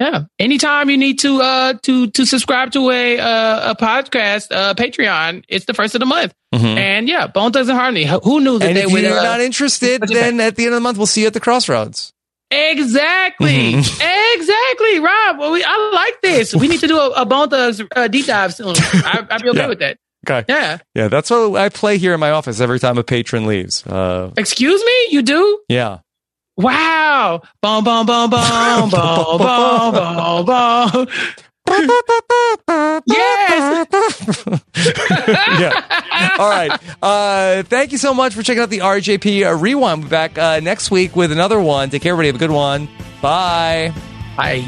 Speaker 2: Yeah. Anytime you need to uh to to subscribe to a uh, a podcast uh Patreon, it's the first of the month, and yeah, Bone Thugs-n-Harmony. Who who knew that
Speaker 1: Mm-hmm. And
Speaker 2: they
Speaker 1: if
Speaker 2: would?
Speaker 1: you're
Speaker 2: uh,
Speaker 1: not interested, then at the end of the month we'll see you at the Crossroads.
Speaker 2: Exactly.
Speaker 1: Mm-hmm.
Speaker 2: exactly. Rob, well, we, I like this. We need to do a, a Bone Thugs uh, deep dive soon. I, I'd be okay
Speaker 1: Yeah.
Speaker 2: with that.
Speaker 1: Okay.
Speaker 2: Yeah.
Speaker 1: Yeah, that's what I play here in my office every time a patron leaves. Uh,
Speaker 2: Excuse me? You do?
Speaker 1: yeah.
Speaker 2: Wow. Boom, boom, boom, boom, boom, boom, boom, boom. Yes.
Speaker 1: yeah. All right. Uh, thank you so much for checking out the RHAP uh, Rewind. We'll be back uh, next week with another one. Take care, everybody. Have a good one. Bye.
Speaker 2: Bye.